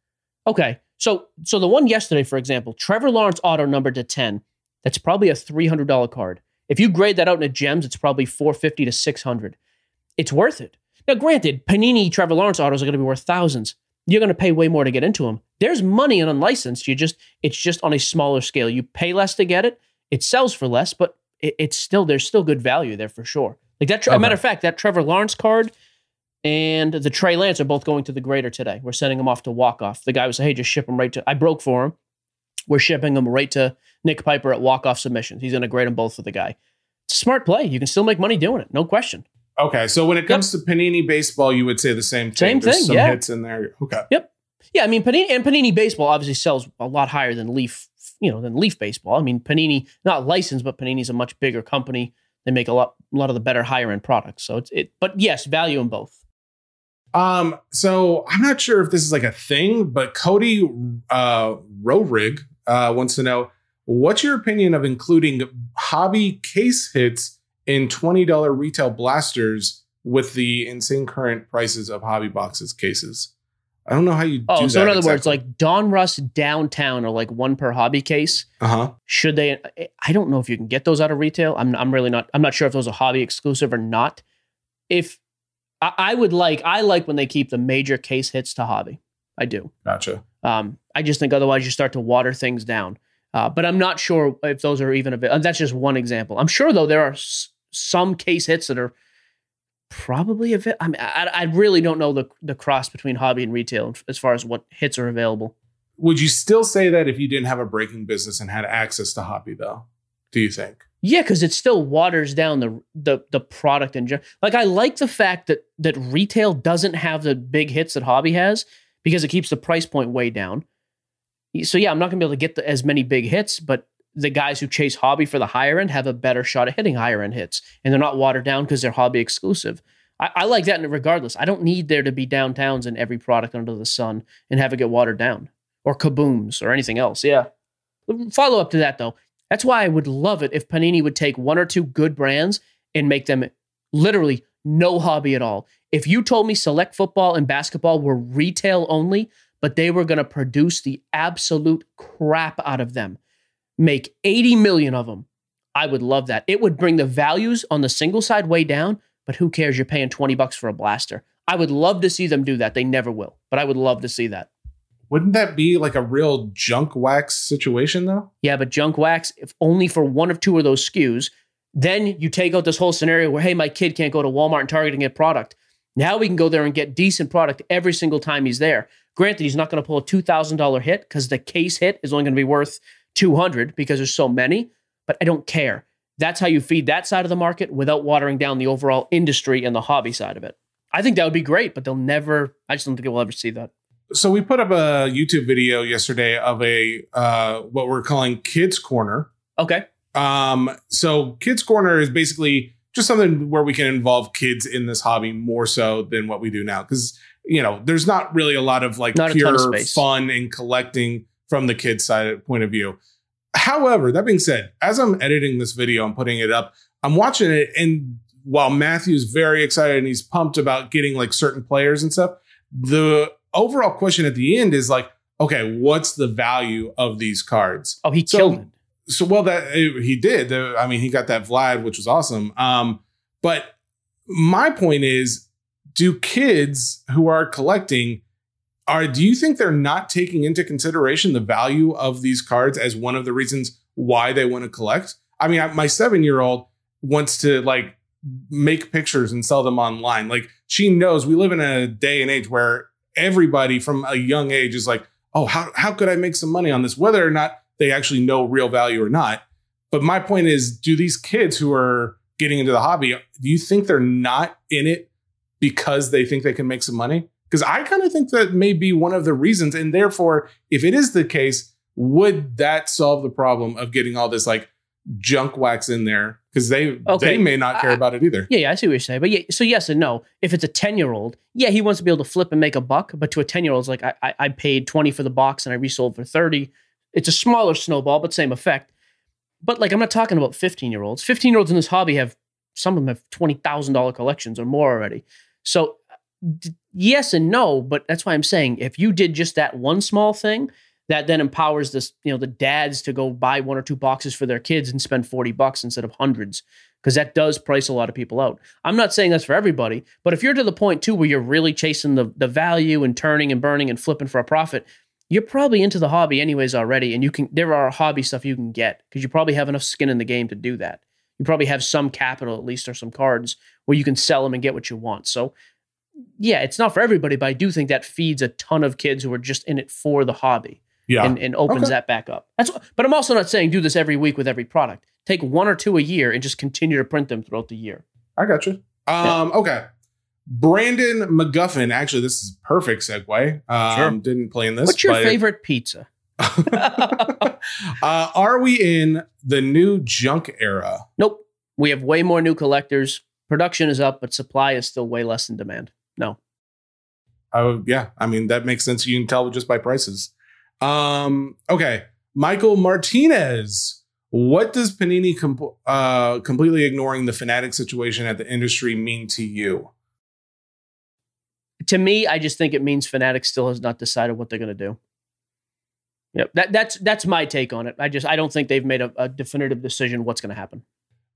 Okay. So so the one yesterday, for example, Trevor Lawrence auto numbered to 10. That's probably a $300 card. If you grade that out into gems, it's probably 450 to 600. It's worth it. Now, granted, Panini Trevor Lawrence autos are going to be worth thousands. You're going to pay way more to get into them. There's money in unlicensed. You just it's just on a smaller scale. You pay less to get it. It sells for less, but it, it's still there's still good value there for sure. Like that. A Okay. matter of fact, that Trevor Lawrence card and the Trey Lance are both going to the grader today. We're sending them off to walk off. The guy was, like, hey, just ship them right to. I broke for him. We're shipping them right to Nick Piper at walk off submissions. He's going to grade them both for the guy. It's a smart play. You can still make money doing it, no question. Okay, so when it comes to Panini baseball, you would say the same thing. Same There's thing, Some yeah. hits in there. Okay. Yep. Yeah, I mean Panini and Panini baseball obviously sells a lot higher than Leaf, you know, than Leaf baseball. I mean Panini not licensed, but Panini's a much bigger company. They make a lot, a lot of the better higher end products. So it's it, but yes, value in both. Um, so I'm not sure if this is like a thing, but Cody uh Rorig uh wants to know what's your opinion of including hobby case hits in $20 retail blasters with the insane current prices of hobby boxes cases. I don't know how you Oh, do so that. in other words, like Donruss downtown are like one per hobby case. uh-huh. Should they? I don't know if you can get those out of retail. I'm I'm really not. I'm not sure if those are hobby exclusive or not. If I, I would like, I like when they keep the major case hits to hobby. I do. Gotcha. Um, I just think otherwise you start to water things down. Uh, but I'm not sure if those are even available. That's just one example. I'm sure though there are s- some case hits that are probably available. I mean, I, I really don't know the the cross between hobby and retail as far as what hits are available. Would you still say that if you didn't have a breaking business and had access to hobby though? Do you think? Yeah, because it still waters down the the the product in general. Like I like the fact that that retail doesn't have the big hits that hobby has because it keeps the price point way down. So yeah, I'm not gonna be able to get the, as many big hits, but the guys who chase hobby for the higher end have a better shot at hitting higher end hits, and they're not watered down because they're hobby exclusive. I, I like that regardless. I don't need there to be downtowns in every product under the sun and have it get watered down or kabooms or anything else. Yeah. Follow up to that though. That's why I would love it if Panini would take one or two good brands and make them literally no hobby at all. If you told me select football and basketball were retail only, but they were going to produce the absolute crap out of them, make 80 million of them, I would love that. It would bring the values on the single side way down, but who cares? You're paying 20 bucks for a blaster. I would love to see them do that. They never will, but I would love to see that. Wouldn't that be like a real junk wax situation though? Yeah, but junk wax, if only for one or two of those SKUs, then you take out this whole scenario where, hey, my kid can't go to Walmart and Target and get product. Now we can go there and get decent product every single time he's there. Granted, he's not going to pull a two thousand dollar hit because the case hit is only going to be worth two hundred because there's so many. But I don't care. That's how you feed that side of the market without watering down the overall industry and the hobby side of it. I think that would be great, but they'll never. I just don't think we'll ever see that. So we put up a YouTube video yesterday of a uh what we're calling kids corner. Okay. Um so kids corner is basically just something where we can involve kids in this hobby more so than what we do now cuz you know, there's not really a lot of like Not ton of pure fun and collecting from the kids side point of view. However, that being said, as I'm editing this video and putting it up, I'm watching it and while Matthew's very excited and he's pumped about getting like certain players and stuff, the overall question at the end is like, okay, what's the value of these cards? Oh, he So- killed it. So, well, that eh, he did. I mean, he got that Vlad, which was awesome. Um, but my point is, do kids who are collecting are do you think they're not taking into consideration the value of these cards as one of the reasons why they want to collect? I mean, my seven year old wants to like make pictures and sell them online. Like she knows we live in a day and age where everybody from a young age is like, oh, how, how could I make some money on this? Whether or not they actually know real value or not. But my point is, do these kids who are getting into the hobby, do you think they're not in it because they think they can make some money? Because I kind of think that may be one of the reasons. And therefore, if it is the case, would that solve the problem of getting all this like junk wax in there? Because they Okay. they may not care I- about it either. Yeah, yeah, I see what you're saying. But yeah, so yes and no. If it's a 10 year old, yeah, he wants to be able to flip and make a buck. But to a 10 year old, it's like I, I, I paid 20 for the box and I resold for 30. It's a smaller snowball, but same effect. But like, I'm not talking about 15 year olds. 15 year olds in this hobby have, some of them have $20,000 collections or more already. So d- yes and no, but that's why I'm saying if you did just that one small thing, that then empowers this, you know, the dads to go buy one or two boxes for their kids and spend 40 bucks instead of hundreds because that does price a lot of people out. I'm not saying that's for everybody, but if you're to the point too where you're really chasing the the value and turning and burning and flipping for a profit, you're probably into the hobby anyways already, and you can there are hobby stuff you can get because you probably have enough skin in the game to do that. You probably have some capital at least or some cards where you can sell them and get what you want. So yeah, it's not for everybody, but I do think that feeds a ton of kids who are just in it for the hobby Yeah. and, and opens Okay. that back up. That's but I'm also not saying do this every week with every product. Take one or two a year and just continue to print them throughout the year. I got you. Um, okay. Brandon McGuffin. Actually, this is a perfect segue. Um, Sure. Didn't play in this. What's your but- favorite pizza? uh, are we in the new junk era? Nope. We have way more new collectors. Production is up, but supply is still way less than demand. No. Oh, yeah. I mean, that makes sense. You can tell just by prices. Um, okay. Michael Martinez. What does Panini com- uh, completely ignoring the fanatic situation at the industry mean to you? To me, I just think it means Fanatics still has not decided what they're going to do. Yep. That, that's that's my take on it. I just I don't think they've made a, a definitive decision what's going to happen.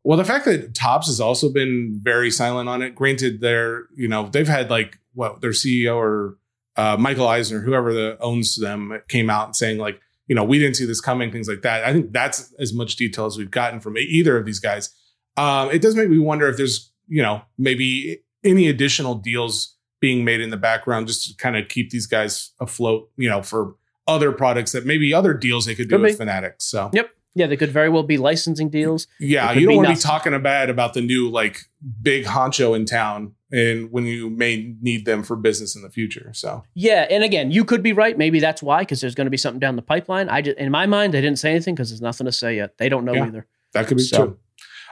Well, the fact that Topps has also been very silent on it. Granted, they're you know they've had like what their CEO or uh, Michael Eisner, whoever the owns them, came out saying like you know we didn't see this coming, things like that. I think that's as much detail as we've gotten from either of these guys. Um, it does make me wonder if there's you know maybe any additional deals being made in the background just to kind of keep these guys afloat. You know for other products that maybe other deals they could do Could with. Fanatics. So Yep. Yeah, they could very well be licensing deals. yeah, you don't want to be talking bad about the new like big honcho in town and when you may need them for business in the future. So Yeah, and again, you could be right. Maybe that's why, because there's going to be something down the pipeline. I just, in my mind, they didn't say anything because there's nothing to say yet. They don't know Yeah. either. that could be So- true.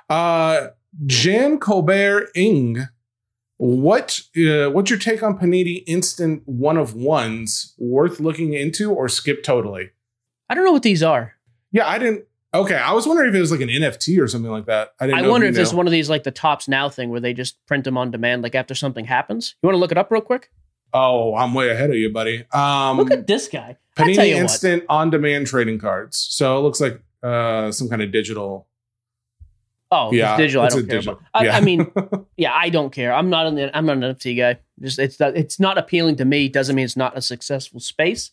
Uh Jan Colbert Ing, what uh, what's your take on Panini instant one of ones worth looking into or skip totally? I don't know what these are. Yeah, I didn't Okay, I was wondering if it was like an NFT or something like that. I didn't I know wonder if know. one of these like the Topps Now thing where they just print them on demand, like after something happens. You want to look it up real quick? Oh, I'm way ahead of you, buddy. Um Look at this guy. Panini. Instant on demand trading cards. So it looks like uh, some kind of digital. Oh, Yeah, yeah, digital. I don't care. digital. About. I. I mean, yeah, I don't care. I'm not an I'm not an NFT guy. Just it's not, it's not appealing to me. Doesn't mean it's not a successful space.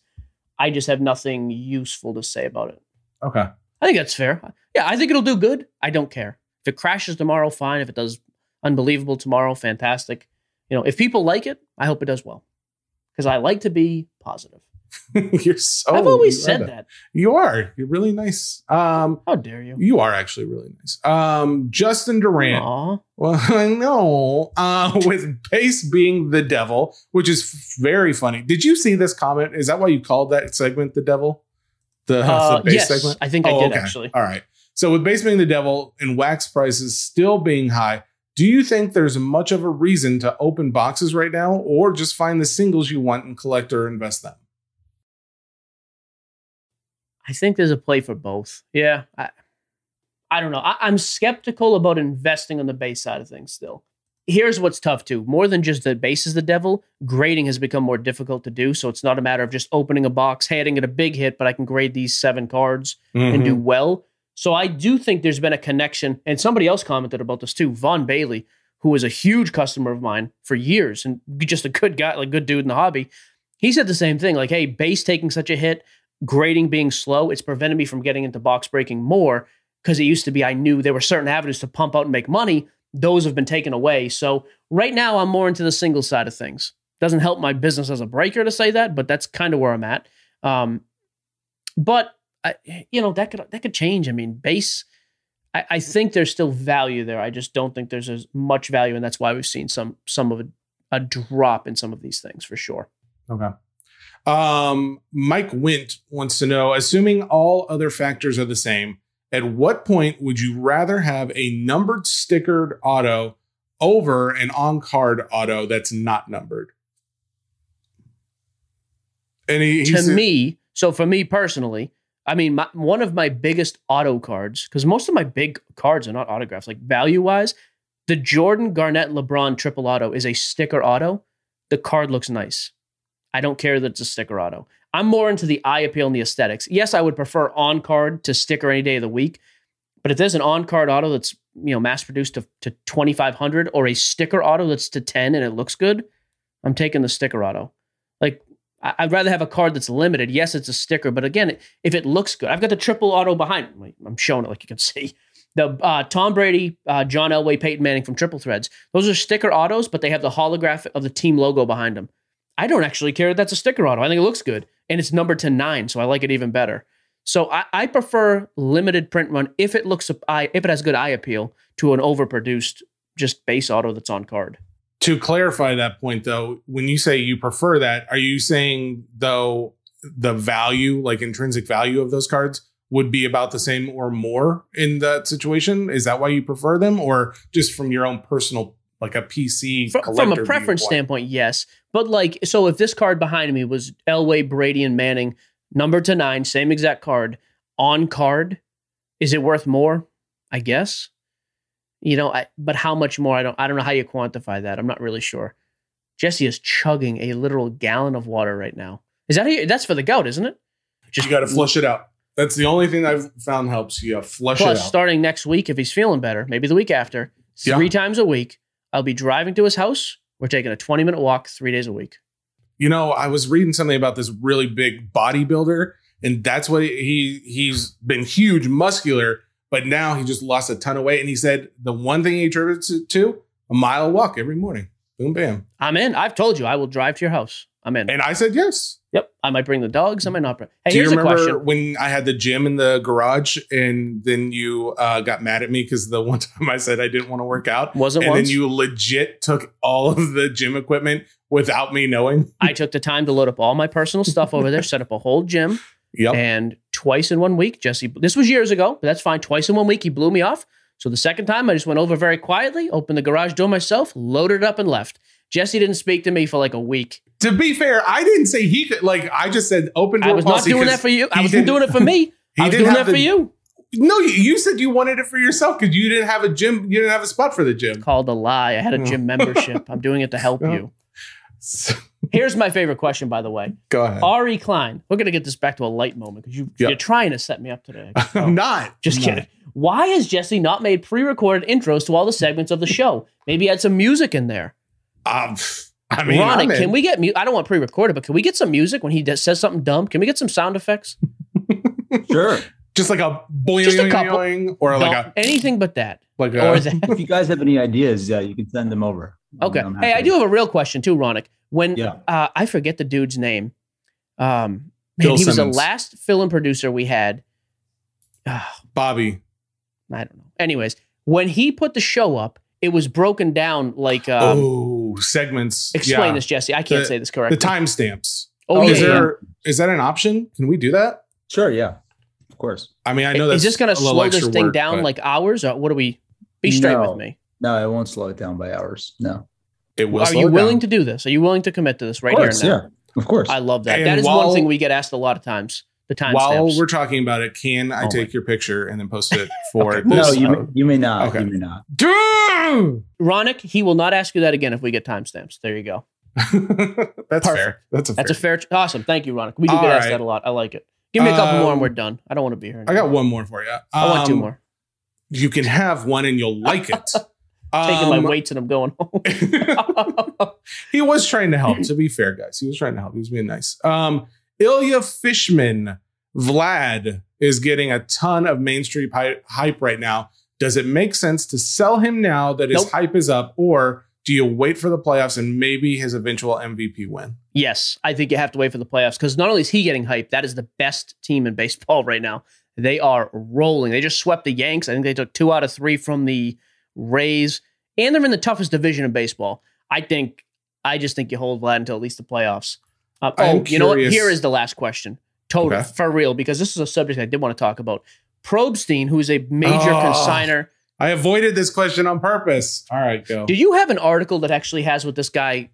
I just have nothing useful to say about it. okay. I think that's fair. Yeah, I think it'll do good. I don't care. If it crashes tomorrow, fine. If it does unbelievable tomorrow, fantastic. You know, if people like it, I hope it does well. Because I like to be positive. You're so. I've always said are that. You are. You're really nice. Um, How dare you? you are actually really nice. Um, Justin Durant. Aw. Well, I know. Uh, with base being the devil, which is very funny. Did you see this comment? Is that why you called that segment the devil? The, Uh, the base yes, segment? I think I Oh, did okay. actually. All right. So with base being the devil and wax prices still being high, do you think there's much of a reason to open boxes right now, or just find the singles you want and collect or invest them? I think there's a play for both. Yeah. I, I don't know. I, I'm skeptical about investing on the base side of things still. Here's what's tough too. More than just the base is the devil, grading has become more difficult to do. So it's not a matter of just opening a box, hey, I didn't get a big hit, but I can grade these seven cards and do mm-hmm. well. So I do think there's been a connection. And somebody else commented about this too. Vaughn Bailey, who was a huge customer of mine for years and just a good guy, like good dude in the hobby. He said the same thing, like, hey, base taking such a hit, grading being slow, it's prevented me from getting into box breaking more because it used to be I knew there were certain avenues to pump out and make money. Those have been taken away. So right now I'm more into the single side of things. Doesn't help my business as a breaker to say that, but that's kind of where I'm at. Um, but I, you know that could that could change. I mean, base. I, I think there's still value there. I just don't think there's as much value, and that's why we've seen some some of a, a drop in some of these things for sure. Okay. Um, Mike Wint wants to know, assuming all other factors are the same, at what point would you rather have a numbered stickered auto over an on-card auto that's not numbered? And he, he to said- me, so for me personally, I mean, my, one of my biggest auto cards, because most of my big cards are not autographs, like value wise, the Jordan Garnett LeBron triple auto is a sticker auto. The card looks nice. I don't care that it's a sticker auto. I'm more into the eye appeal and the aesthetics. Yes, I would prefer on card to sticker any day of the week, but if there's an on card auto that's you know mass produced to, to 2500 or a sticker auto that's to 10 and it looks good, I'm taking the sticker auto. Like I'd rather have a card that's limited. Yes, it's a sticker, but again, if it looks good, I've got the triple auto behind. me. I'm showing it like you can see. The uh, Tom Brady, uh, John Elway, Peyton Manning from Triple Threads. Those are sticker autos, but they have the holographic of the team logo behind them. I don't actually care that that's a sticker auto. I think it looks good, and it's numbered to nine, so I like it even better. So I, I prefer limited print run if it looks if it has good eye appeal to an overproduced just base auto that's on card. To clarify that point, though, when you say you prefer that, are you saying though the value, like intrinsic value of those cards, would be about the same or more in that situation? Is that why you prefer them, or just from your own personal, like a PC from, from a preference viewpoint? standpoint? Yes, but like, so if this card behind me was Elway, Brady, and Manning, number to nine, same exact card on card, is it worth more? I guess. You know, I, but how much more? I don't. I don't know how you quantify that. I'm not really sure. Jesse is chugging a literal gallon of water right now. Is that that's for the gout, isn't it? Just you got to flush it out. That's the only thing I've found helps. You flush Plus, it out. starting next week, if he's feeling better, maybe the week after, three Yeah. times a week, I'll be driving to his house. We're taking a 20 minute walk three days a week. you know, I was reading something about this really big bodybuilder, and that's what he he's been huge, muscular, but now he just lost a ton of weight. And he said the one thing he attributes it to a mile walk every morning. Boom, bam. I'm in. I've told you I will drive to your house. I'm in. And I said yes. Yep. I might bring the dogs. I might not bring. Hey, Do you remember question. when I had the gym in the garage, and then you uh, got mad at me because the one time I said I didn't want to work out, wasn't, and once? then you legit took all of the gym equipment without me knowing. I took the time to load up all my personal stuff over there, set up a whole gym, Yep. and twice in one week, Jesse. This was years ago, but that's fine. Twice in one week, he blew me off. So the second time, I just went over very quietly, opened the garage door myself, loaded it up, and left. Jesse didn't speak to me for like a week. to be fair, I didn't say he could. Like I just said open door I was not doing that for you. I wasn't doing it for me. I was doing that for you. No, you, said you wanted it for yourself because you didn't have a gym. You didn't have a spot for the gym. Called a lie. I had a hmm. gym membership. I'm doing it to help Oh. you. Here's my favorite question, by the way. Go ahead. Ari Klein. We're gonna get this back to a light moment because you, Yeah. you're trying to set me up today. I'm oh. not. Just I'm kidding. Why has Jesse not made pre-recorded intros to all the segments of the show? Maybe add some music in there. Not. Um, I mean, Ronnie, I'm in. can we get? Mu- I don't want pre-recorded, but can we get some music when he does, says something dumb? Can we get some sound effects? Sure. just like a boing, Just a couple. or like No, a anything but that. like a. is that if you guys have any ideas, yeah, you can send them over. okay? I'm Hey, I do have a real question too, Ronak. When Yeah. uh, I forget the dude's name, um, man, Bill he was the last film producer we had. Ah, Bobby. I don't know. Anyways, when he put the show up, it was broken down like. Um, oh, segments. explain yeah. this, Jesse. I can't The- say this correctly. The timestamps. oh, yeah, is yeah. there? Is that an option? Can we do that? Sure, yeah, of course. I mean, I know that's Is this going to a slow this thing work, down but like hours, or what do we? Be straight No. with me. No, it won't slow it down by hours. No, it will. Are slow you it willing down. to do this? Are you willing to commit to this right of course, here and now? yeah, of course. I love that. And that is while- one thing we get asked a lot of times. The time While stamps. we're talking about it, can I Oh take your picture and then post it for Okay. no, you may, you may not. Okay. You may not. Dude! Ronak, he will not ask you that again if we get timestamps. There you go. That's Perfect. fair. That's a That's a fair. fair. awesome. Thank you, Ronak. We do All get asked right. that a lot. I like it. Give me a couple more and Um, we're done. I don't want to be here. I got one more for you. I want two Um, more. You can have one and you'll like it. Taking my Um, weights and I'm going home. he was trying to help. To be fair, guys, he was trying to help. He was being nice. Um, Ilya Fishman, Vlad is getting a ton of mainstream hy- hype right now. Does it make sense to sell him now that his Nope. hype is up, or do you wait for the playoffs and maybe his eventual MVP win? yes, I think you have to wait for the playoffs because not only is he getting hyped, that is the best team in baseball right now. They are rolling. They just swept the Yanks. I think they took two out of three from the Rays, and they're in the toughest division in baseball. I think. I just think you hold Vlad until at least the playoffs. Uh, oh, you know what? Here is the last question. Total Okay. for real, because this is a subject I did want to talk about. Probstein, who's a major Oh. consigner. I avoided this question on purpose. All right, go. Do you have an article that actually has what this guy?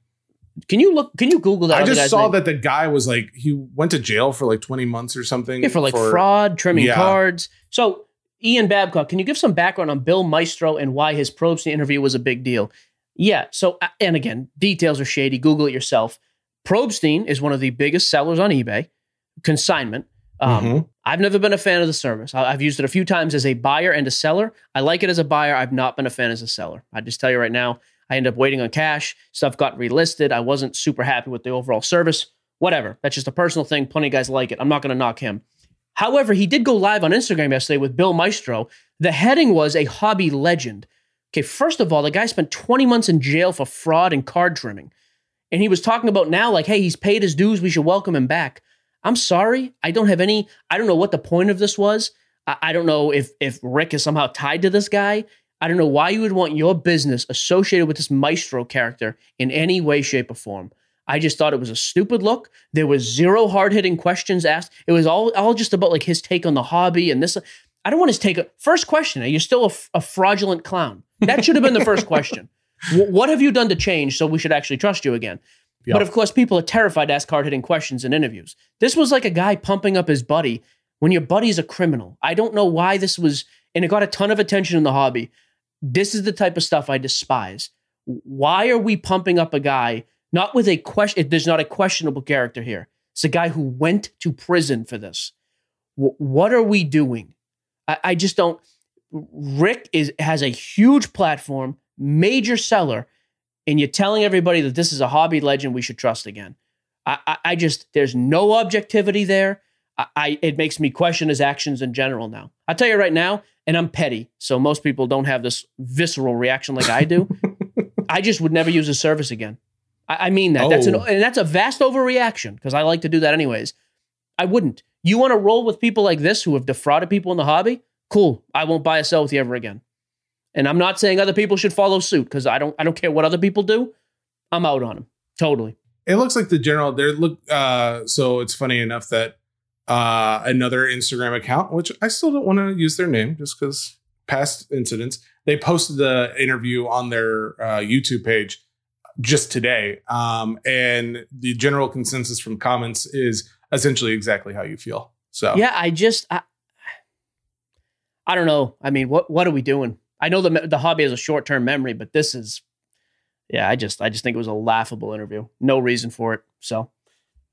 Can you look? Can you Google that? I just saw name? that the guy was like he went to jail for like 20 months or something. Yeah, for like fraud, trimming Yeah. cards. So, Ian Babcock, can you give some background on Bill Mastro and why his Probstein interview was a big deal? Yeah. So, uh, and again, details are shady. Google it yourself. Probstein is one of the biggest sellers on eBay, consignment. Um, Mhm. I've never been a fan of the service. I- I've used it a few times as a buyer and a seller. I like it as a buyer. I've not been a fan as a seller. I just tell you right now, I end up waiting on cash. Stuff got relisted. I wasn't super happy with the overall service. Whatever. That's just a personal thing. Plenty of guys like it. I'm not going to knock him. However, he did go live on Instagram yesterday with Bill Mastro. The heading was a hobby legend. Okay, first of all, the guy spent 20 months in jail for fraud and card trimming. And he was talking about now, like, hey, he's paid his dues. We should welcome him back. I'm sorry. I don't have any, I don't know what the point of this was. I, I don't know if if Rick is somehow tied to this guy. I don't know why you would want your business associated with this Mastro character in any way, shape, or form. I just thought it was a stupid look. There was zero hard hitting questions asked. It was all all just about like his take on the hobby and this. I don't want his take. First question: Are you still a, a fraudulent clown? That should have been the first question. What have you done to change so we should actually trust you again? But of course, people are terrified to ask hard hitting questions in interviews. This was like a guy pumping up his buddy when your buddy's a criminal. I don't know why this was, and it got a ton of attention in the hobby. This is the type of stuff I despise. Why are we pumping up a guy not with a question? There's not a questionable character here. It's a guy who went to prison for this. W- what are we doing? I, I just don't. Rick is has a huge platform, major seller and you're telling everybody that this is a hobby legend we should trust again. I, I, I just there's no objectivity there. I, I, it makes me question his actions in general now. I'll tell you right now, and I'm petty, so most people don't have this visceral reaction like I do. I just would never use his service again. I, I mean that. Oh. That's an oh. and that's a vast overreaction because I like to do that anyways. I wouldn't. You want to roll with people like this who have defrauded people in the hobby? Cool. I won't buy a sell with you ever again. And I'm not saying other people should follow suit because I don't I don't care what other people do. I'm out on them. Totally. It looks like the general there look uh so it's funny enough that uh another Instagram account, which I still don't want to use their name just because past incidents, they posted the interview on their uh, YouTube page just today. Um, and the general consensus from comments is essentially exactly how you feel. So yeah, I just I, I don't know. I mean, what what are we doing? I know the the hobby has a short term memory, but this is, yeah, I just I just think it was a laughable interview. No reason for it. So,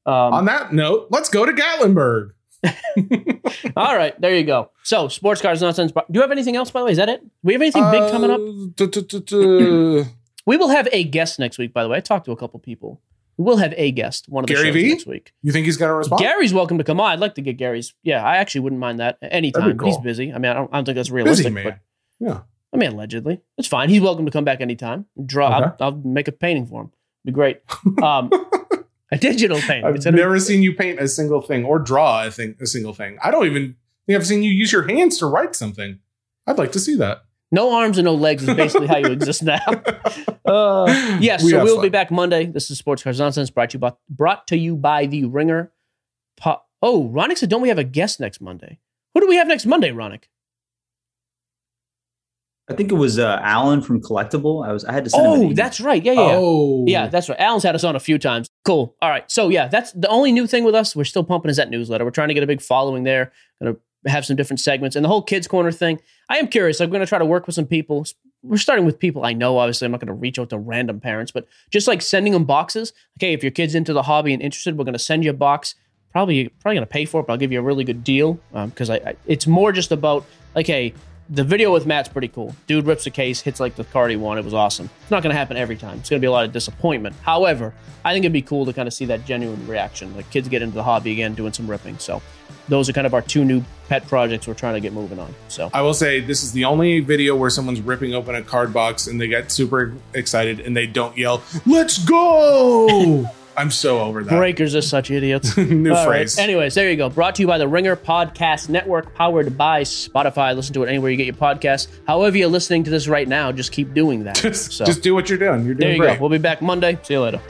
um, on that note, let's go to Gatlinburg. All right, there you go. So, Sports Cards Nonsense. Do you have anything else? By the way, is that it? Do we have anything big coming up? Uh, we will have a guest next week. By the way, I talked to a couple people. We will have a guest one of the Gary shows v? next week. You think he's going to respond? Gary's welcome to come on. I'd like to get Gary's. Yeah, I actually wouldn't mind that anytime. Cool. He's busy. I mean, I don't, I don't think that's realistic. Busy man. But yeah. I mean, allegedly, it's fine. He's welcome to come back anytime. Draw. Okay. I'll, I'll, make a painting for him. Be great. Um, a digital painting. I've never seen you paint a single thing or draw a thing, a single thing. I don't even think I've seen you use your hands to write something. I'd like to see that. No arms and no legs is basically how you exist now. Uh, yes, we so we'll fun. be back Monday. This is Sports Cards Nonsense brought to you by, brought to you by the Ringer. Po- oh, Ronak said, don't we have a guest next Monday? Who do we have next Monday, Ronak? I think it was uh, Alan from Collectable. I was I had to send Oh, that's right. Yeah, yeah. Oh. Yeah, that's right. Alan's had us on a few times. Cool. All right. So yeah, that's the only new thing with us. We're still pumping is that newsletter. We're trying to get a big following there. Gonna have some different segments and the whole kids corner thing. I am curious. I'm gonna try to work with some people. We're starting with people I know. Obviously, I'm not gonna reach out to random parents, but just like sending them boxes. Okay, if your kid's into the hobby and interested, we're gonna send you a box. Probably probably gonna pay for it, but I'll give you a really good deal because um, I, I it's more just about like hey the video with Matt's pretty cool. Dude rips a case, hits like the card he wanted. It was awesome. It's not going to happen every time. It's going to be a lot of disappointment. However, I think it'd be cool to kind of see that genuine reaction. Like kids get into the hobby again, doing some ripping. So those are kind of our two new pet projects we're trying to get moving on. So I will say this is the only video where someone's ripping open a card box and they get super excited and they don't yell, "Let's go!" I'm so over that. Breakers are such idiots. New All phrase. Right. Anyways, there you go. Brought to you by the Ringer Podcast Network, powered by Spotify. Listen to it anywhere you get your podcasts. However, you're listening to this right now, just keep doing that. Just, so, just do what you're doing. You're doing there you great. go. We'll be back Monday. See you later.